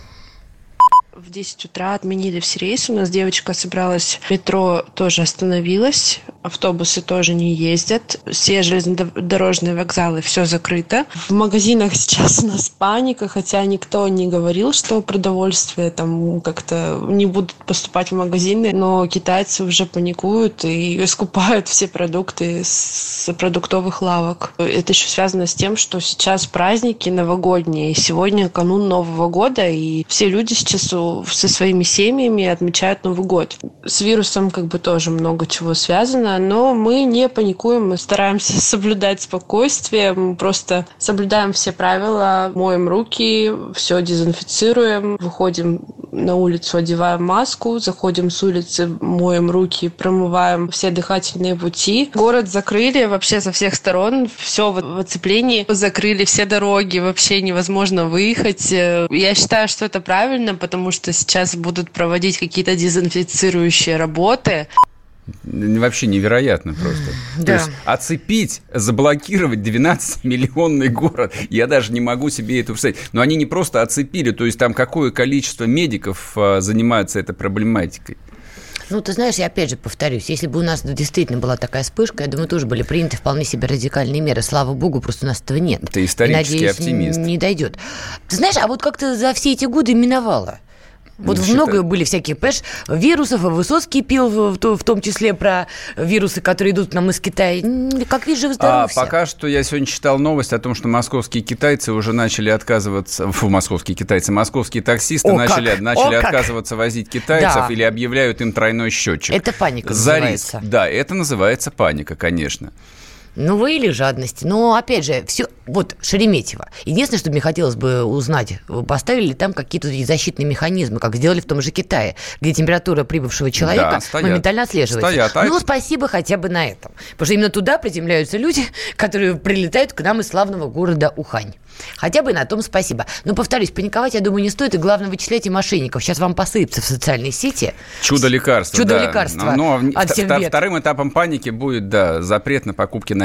В 10 утра отменили все рейсы. У нас девочка собралась, метро тоже остановилась, автобусы тоже не ездят, все железнодорожные вокзалы, все закрыто. В магазинах сейчас у нас паника, хотя никто не говорил, что продовольствие там как-то не будут поступать в магазины, но китайцы уже паникуют и скупают все продукты с продуктовых лавок. Это еще связано с тем, что сейчас праздники новогодние, сегодня канун Нового года, и все люди сейчас со своими семьями отмечают Новый год. С вирусом как бы тоже много чего связано, но мы не паникуем, мы стараемся соблюдать спокойствие, мы просто соблюдаем все правила, моем руки, все дезинфицируем, выходим на улицу, одеваем маску, заходим с улицы, моем руки, промываем все дыхательные пути. Город закрыли вообще со всех сторон, все в оцеплении, закрыли все дороги, вообще невозможно выехать. Э, Я считаю, что это правильно, потому что сейчас будут проводить какие-то дезинфицирующие работы.
Вообще невероятно просто. То
Да.
есть оцепить, заблокировать 12-миллионный город, я даже не могу себе это представить. Но они не просто оцепили, то есть там какое количество медиков а, занимаются этой проблематикой.
Ну, ты знаешь, я опять же повторюсь, если бы у нас действительно была такая вспышка, я думаю, тоже были приняты вполне себе радикальные меры. Слава богу, просто у нас этого нет.
Ты исторический
И, надеюсь,
оптимист.
не дойдет. Ты знаешь, а вот как-то за все эти годы миновало. Вот
Ну,
много были всяких, понимаешь, вирусов, а Высоцкий пил, в, в том числе про вирусы, которые идут к нам из Китая. Как видишь, жив-здоров
А пока что я сегодня читал новость о том, что московские китайцы уже начали отказываться, фу, московские китайцы, московские таксисты
О,
начали,
как!
начали
О, как!
отказываться возить китайцев
Да.
или объявляют им тройной счетчик.
Это паника
За
называется.
риск. Да, это называется паника, конечно.
Ну, вы или жадности. Но, опять же, все... Вот, Шереметьево. Единственное, что мне хотелось бы узнать, поставили ли там какие-то защитные механизмы, как сделали в том же Китае, где температура прибывшего человека
Да, стоят.
моментально отслеживается.
Стоят, а
Ну,
это-
спасибо хотя бы на этом. Потому что именно туда приземляются люди, которые прилетают к нам из славного города Ухань. Хотя бы на том спасибо. Но, повторюсь, паниковать, я думаю, не стоит. И главное, вычислять и мошенников. Сейчас вам посыпется в социальные сети.
Чудо лекарства.
Чудо
да.
лекарства
Но, но
от всех
вторым этапом паники будет, да, запрет на покупки на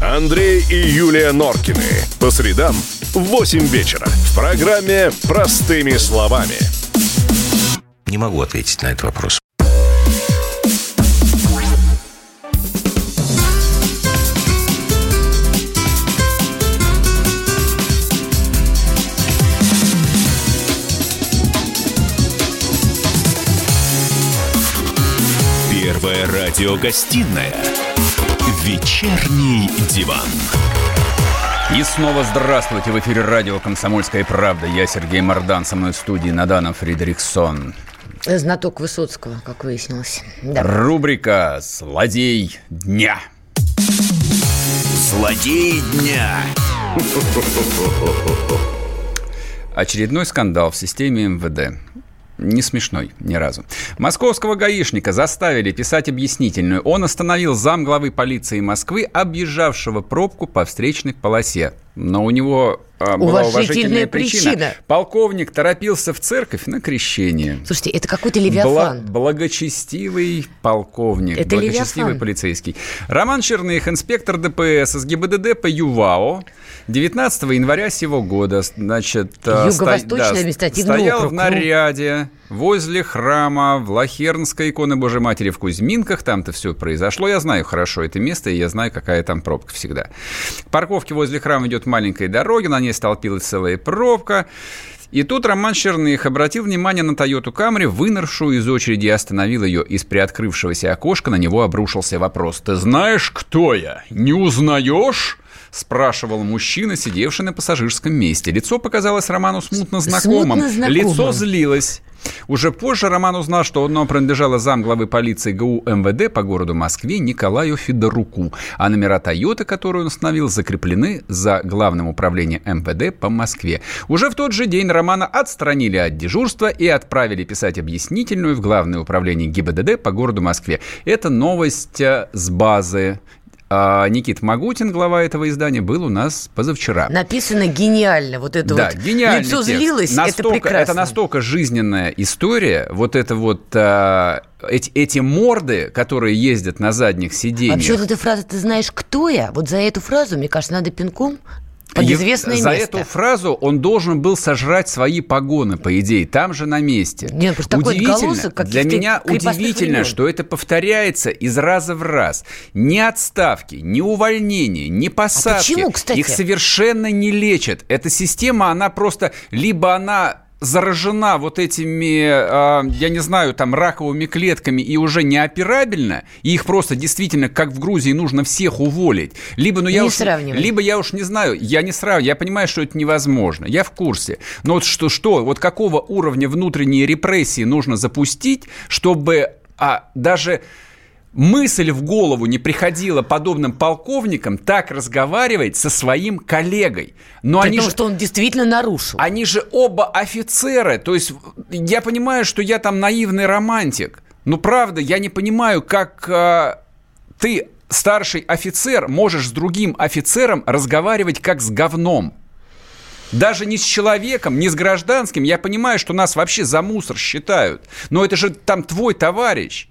Андрей и Юлия Норкины. По средам в 8 вечера. В программе «Простыми словами».
Не могу ответить на этот вопрос.
Первая радиогостинная «Вечерний диван».
И снова здравствуйте. В эфире радио «Комсомольская правда». Я Сергей Мордан. Со мной в студии Надана Фридриксон.
Знаток Высоцкого, как выяснилось. Да.
Рубрика «Злодей дня».
Злодей дня.
Очередной скандал в системе МВД. Не смешной ни разу. Московского гаишника заставили писать объяснительную. Он остановил зам главы полиции Москвы, объезжавшего пробку по встречной полосе. Но у него была
Уважительная
причина.
причина.
Полковник торопился в церковь на крещение.
Слушайте, это какой-то левиафан.
Бла- благочестивый полковник,
Это
благочестивый
Левиафан.
полицейский. Роман Черных, инспектор ДПС из ГИБДД по ЮВАО, 19 января сего года, значит, э,
Юго-Восточный
сто-
административный
стоял
округ.
в наряде возле храма в Лахернской иконы Божьей Матери в Кузьминках. Там-то все произошло. Я знаю хорошо это место, и я знаю, какая там пробка всегда. К парковке возле храма идет маленькая дорога, на ней столпилась целая пробка. И тут Роман Черных обратил внимание на Тойоту Камри, выныршую из очереди и остановил ее. Из приоткрывшегося окошка на него обрушился вопрос. «Ты знаешь, кто я? Не узнаешь?» Спрашивал мужчина, сидевший на пассажирском месте. Лицо показалось Роману смутно знакомым.
Смутно знакомым.
Лицо злилось. Уже позже Роман узнал, что оно принадлежало замглавы полиции ГУ МВД по городу Москве Николаю Федоруку, а номера «Тойоты», которые он установил, закреплены за главным управлением МВД по Москве. Уже в тот же день Романа отстранили от дежурства и отправили писать объяснительную в главное управление ГИБДД по городу Москве. Это новость э, с базы. А Никит Магутин, глава этого издания, был у нас позавчера.
Написано гениально. Вот это
Да,
вот
гениальный
лицо
текст.
злилось, это
настолько,
прекрасно.
настолько жизненная история. Вот это вот а, эти, эти морды, которые ездят на задних сиденьях.
Вообще вот эта фраза «ты знаешь, кто я?» Вот за эту фразу, мне кажется, надо пинком под известное
За
место.
эту фразу он должен был сожрать свои погоны, по идее, там же на месте.
Нет, просто такой
удивительно,
отголосок
для меня удивительно,
времен.
что это повторяется из раза в раз. Ни отставки, ни увольнения, ни посадки.
А почему, кстати?
Их совершенно не лечат. Эта система, она просто... Либо она заражена вот этими, а, я не знаю, там, раковыми клетками и уже неоперабельна, и их просто действительно, как в Грузии, нужно всех уволить. Либо, ну, я
Не
уж,
сравнивай.
либо я уж не знаю, я не сравниваю, я понимаю, что это невозможно, я в курсе. Но вот что, что, вот какого уровня внутренней репрессии нужно запустить, чтобы а, даже мысль в голову не приходила подобным полковникам так разговаривать со своим коллегой. Но
При
они
том,
же,
что он действительно нарушил.
они же оба офицеры. То есть я понимаю, что я там наивный романтик. Но правда, я не понимаю, как а, ты, старший офицер, можешь с другим офицером разговаривать как с говном. Даже не с человеком, не с гражданским. Я понимаю, что нас вообще за мусор считают. Но это же там твой товарищ.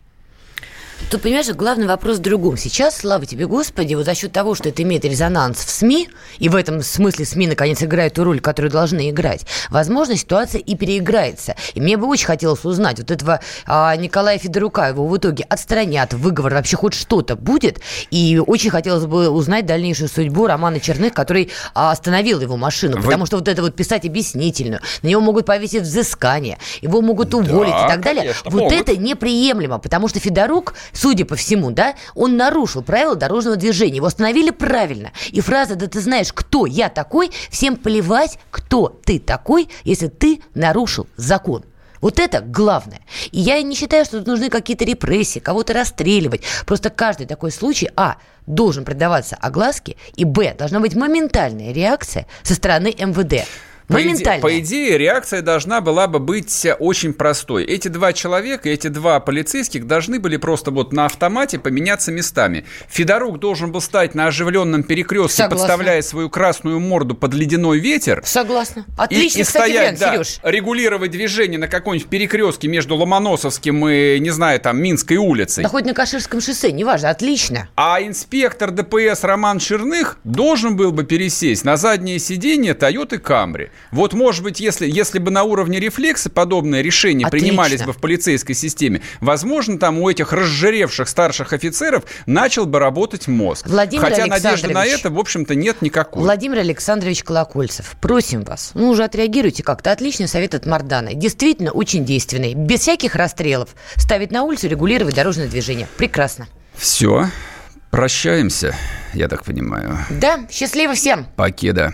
Тут, понимаешь, главный вопрос в другом. Сейчас, слава тебе, Господи, вот за счет того, что это имеет резонанс в СМИ, и в этом смысле СМИ, наконец, играют ту роль, которую должны играть, возможно, ситуация и переиграется. И мне бы очень хотелось узнать, вот этого а, Николая Федорука, его в итоге отстранят, выговор, вообще хоть что-то будет, и очень хотелось бы узнать дальнейшую судьбу Романа Черных, который а, остановил его машину,
Вы-
потому что вот это вот писать объяснительную, на него могут повесить взыскание, его могут уволить и так далее.
конечно,
вот
могут.
это неприемлемо, потому что Федорук, судя по всему, да, он нарушил правила дорожного движения. Его остановили правильно. И фраза «да ты знаешь, кто я такой», всем плевать, кто ты такой, если ты нарушил закон. Вот это главное. И я не считаю, что тут нужны какие-то репрессии, кого-то расстреливать. Просто каждый такой случай, а, должен предаваться огласке, и, б, должна быть моментальная реакция со стороны МВД.
По иде-. По идее, реакция должна была бы быть очень простой. Эти два человека, эти два полицейских должны были просто вот на автомате поменяться местами. Федорук должен был стать на оживленном перекрестке,
Согласна.
подставляя свою красную морду под ледяной ветер.
Согласна.
И-
Отличный,
и,
кстати,
стоять,
вариант,
да,
Сереж.
регулировать движение на каком-нибудь перекрестке между Ломоносовским и, не знаю, там, Минской улицей.
Да хоть на Каширском шоссе, неважно, отлично.
А инспектор ДПС Роман Черных должен был бы пересесть на заднее сиденье Toyota Camry. Вот, может быть, если, если бы на уровне рефлекса подобные решения
Отлично.
принимались бы в полицейской системе, возможно, там у этих разжиревших старших офицеров начал бы работать мозг.
Владимир
Хотя надежды на это, в общем-то, нет никакой.
Владимир Александрович Колокольцев, просим вас, ну уже отреагируйте как-то. Отличный совет от Мардана. Действительно очень действенный. Без всяких расстрелов. Ставить на улицу, регулировать дорожное движение. Прекрасно.
Все, прощаемся, я так понимаю.
Да, счастливо всем.
Покеда.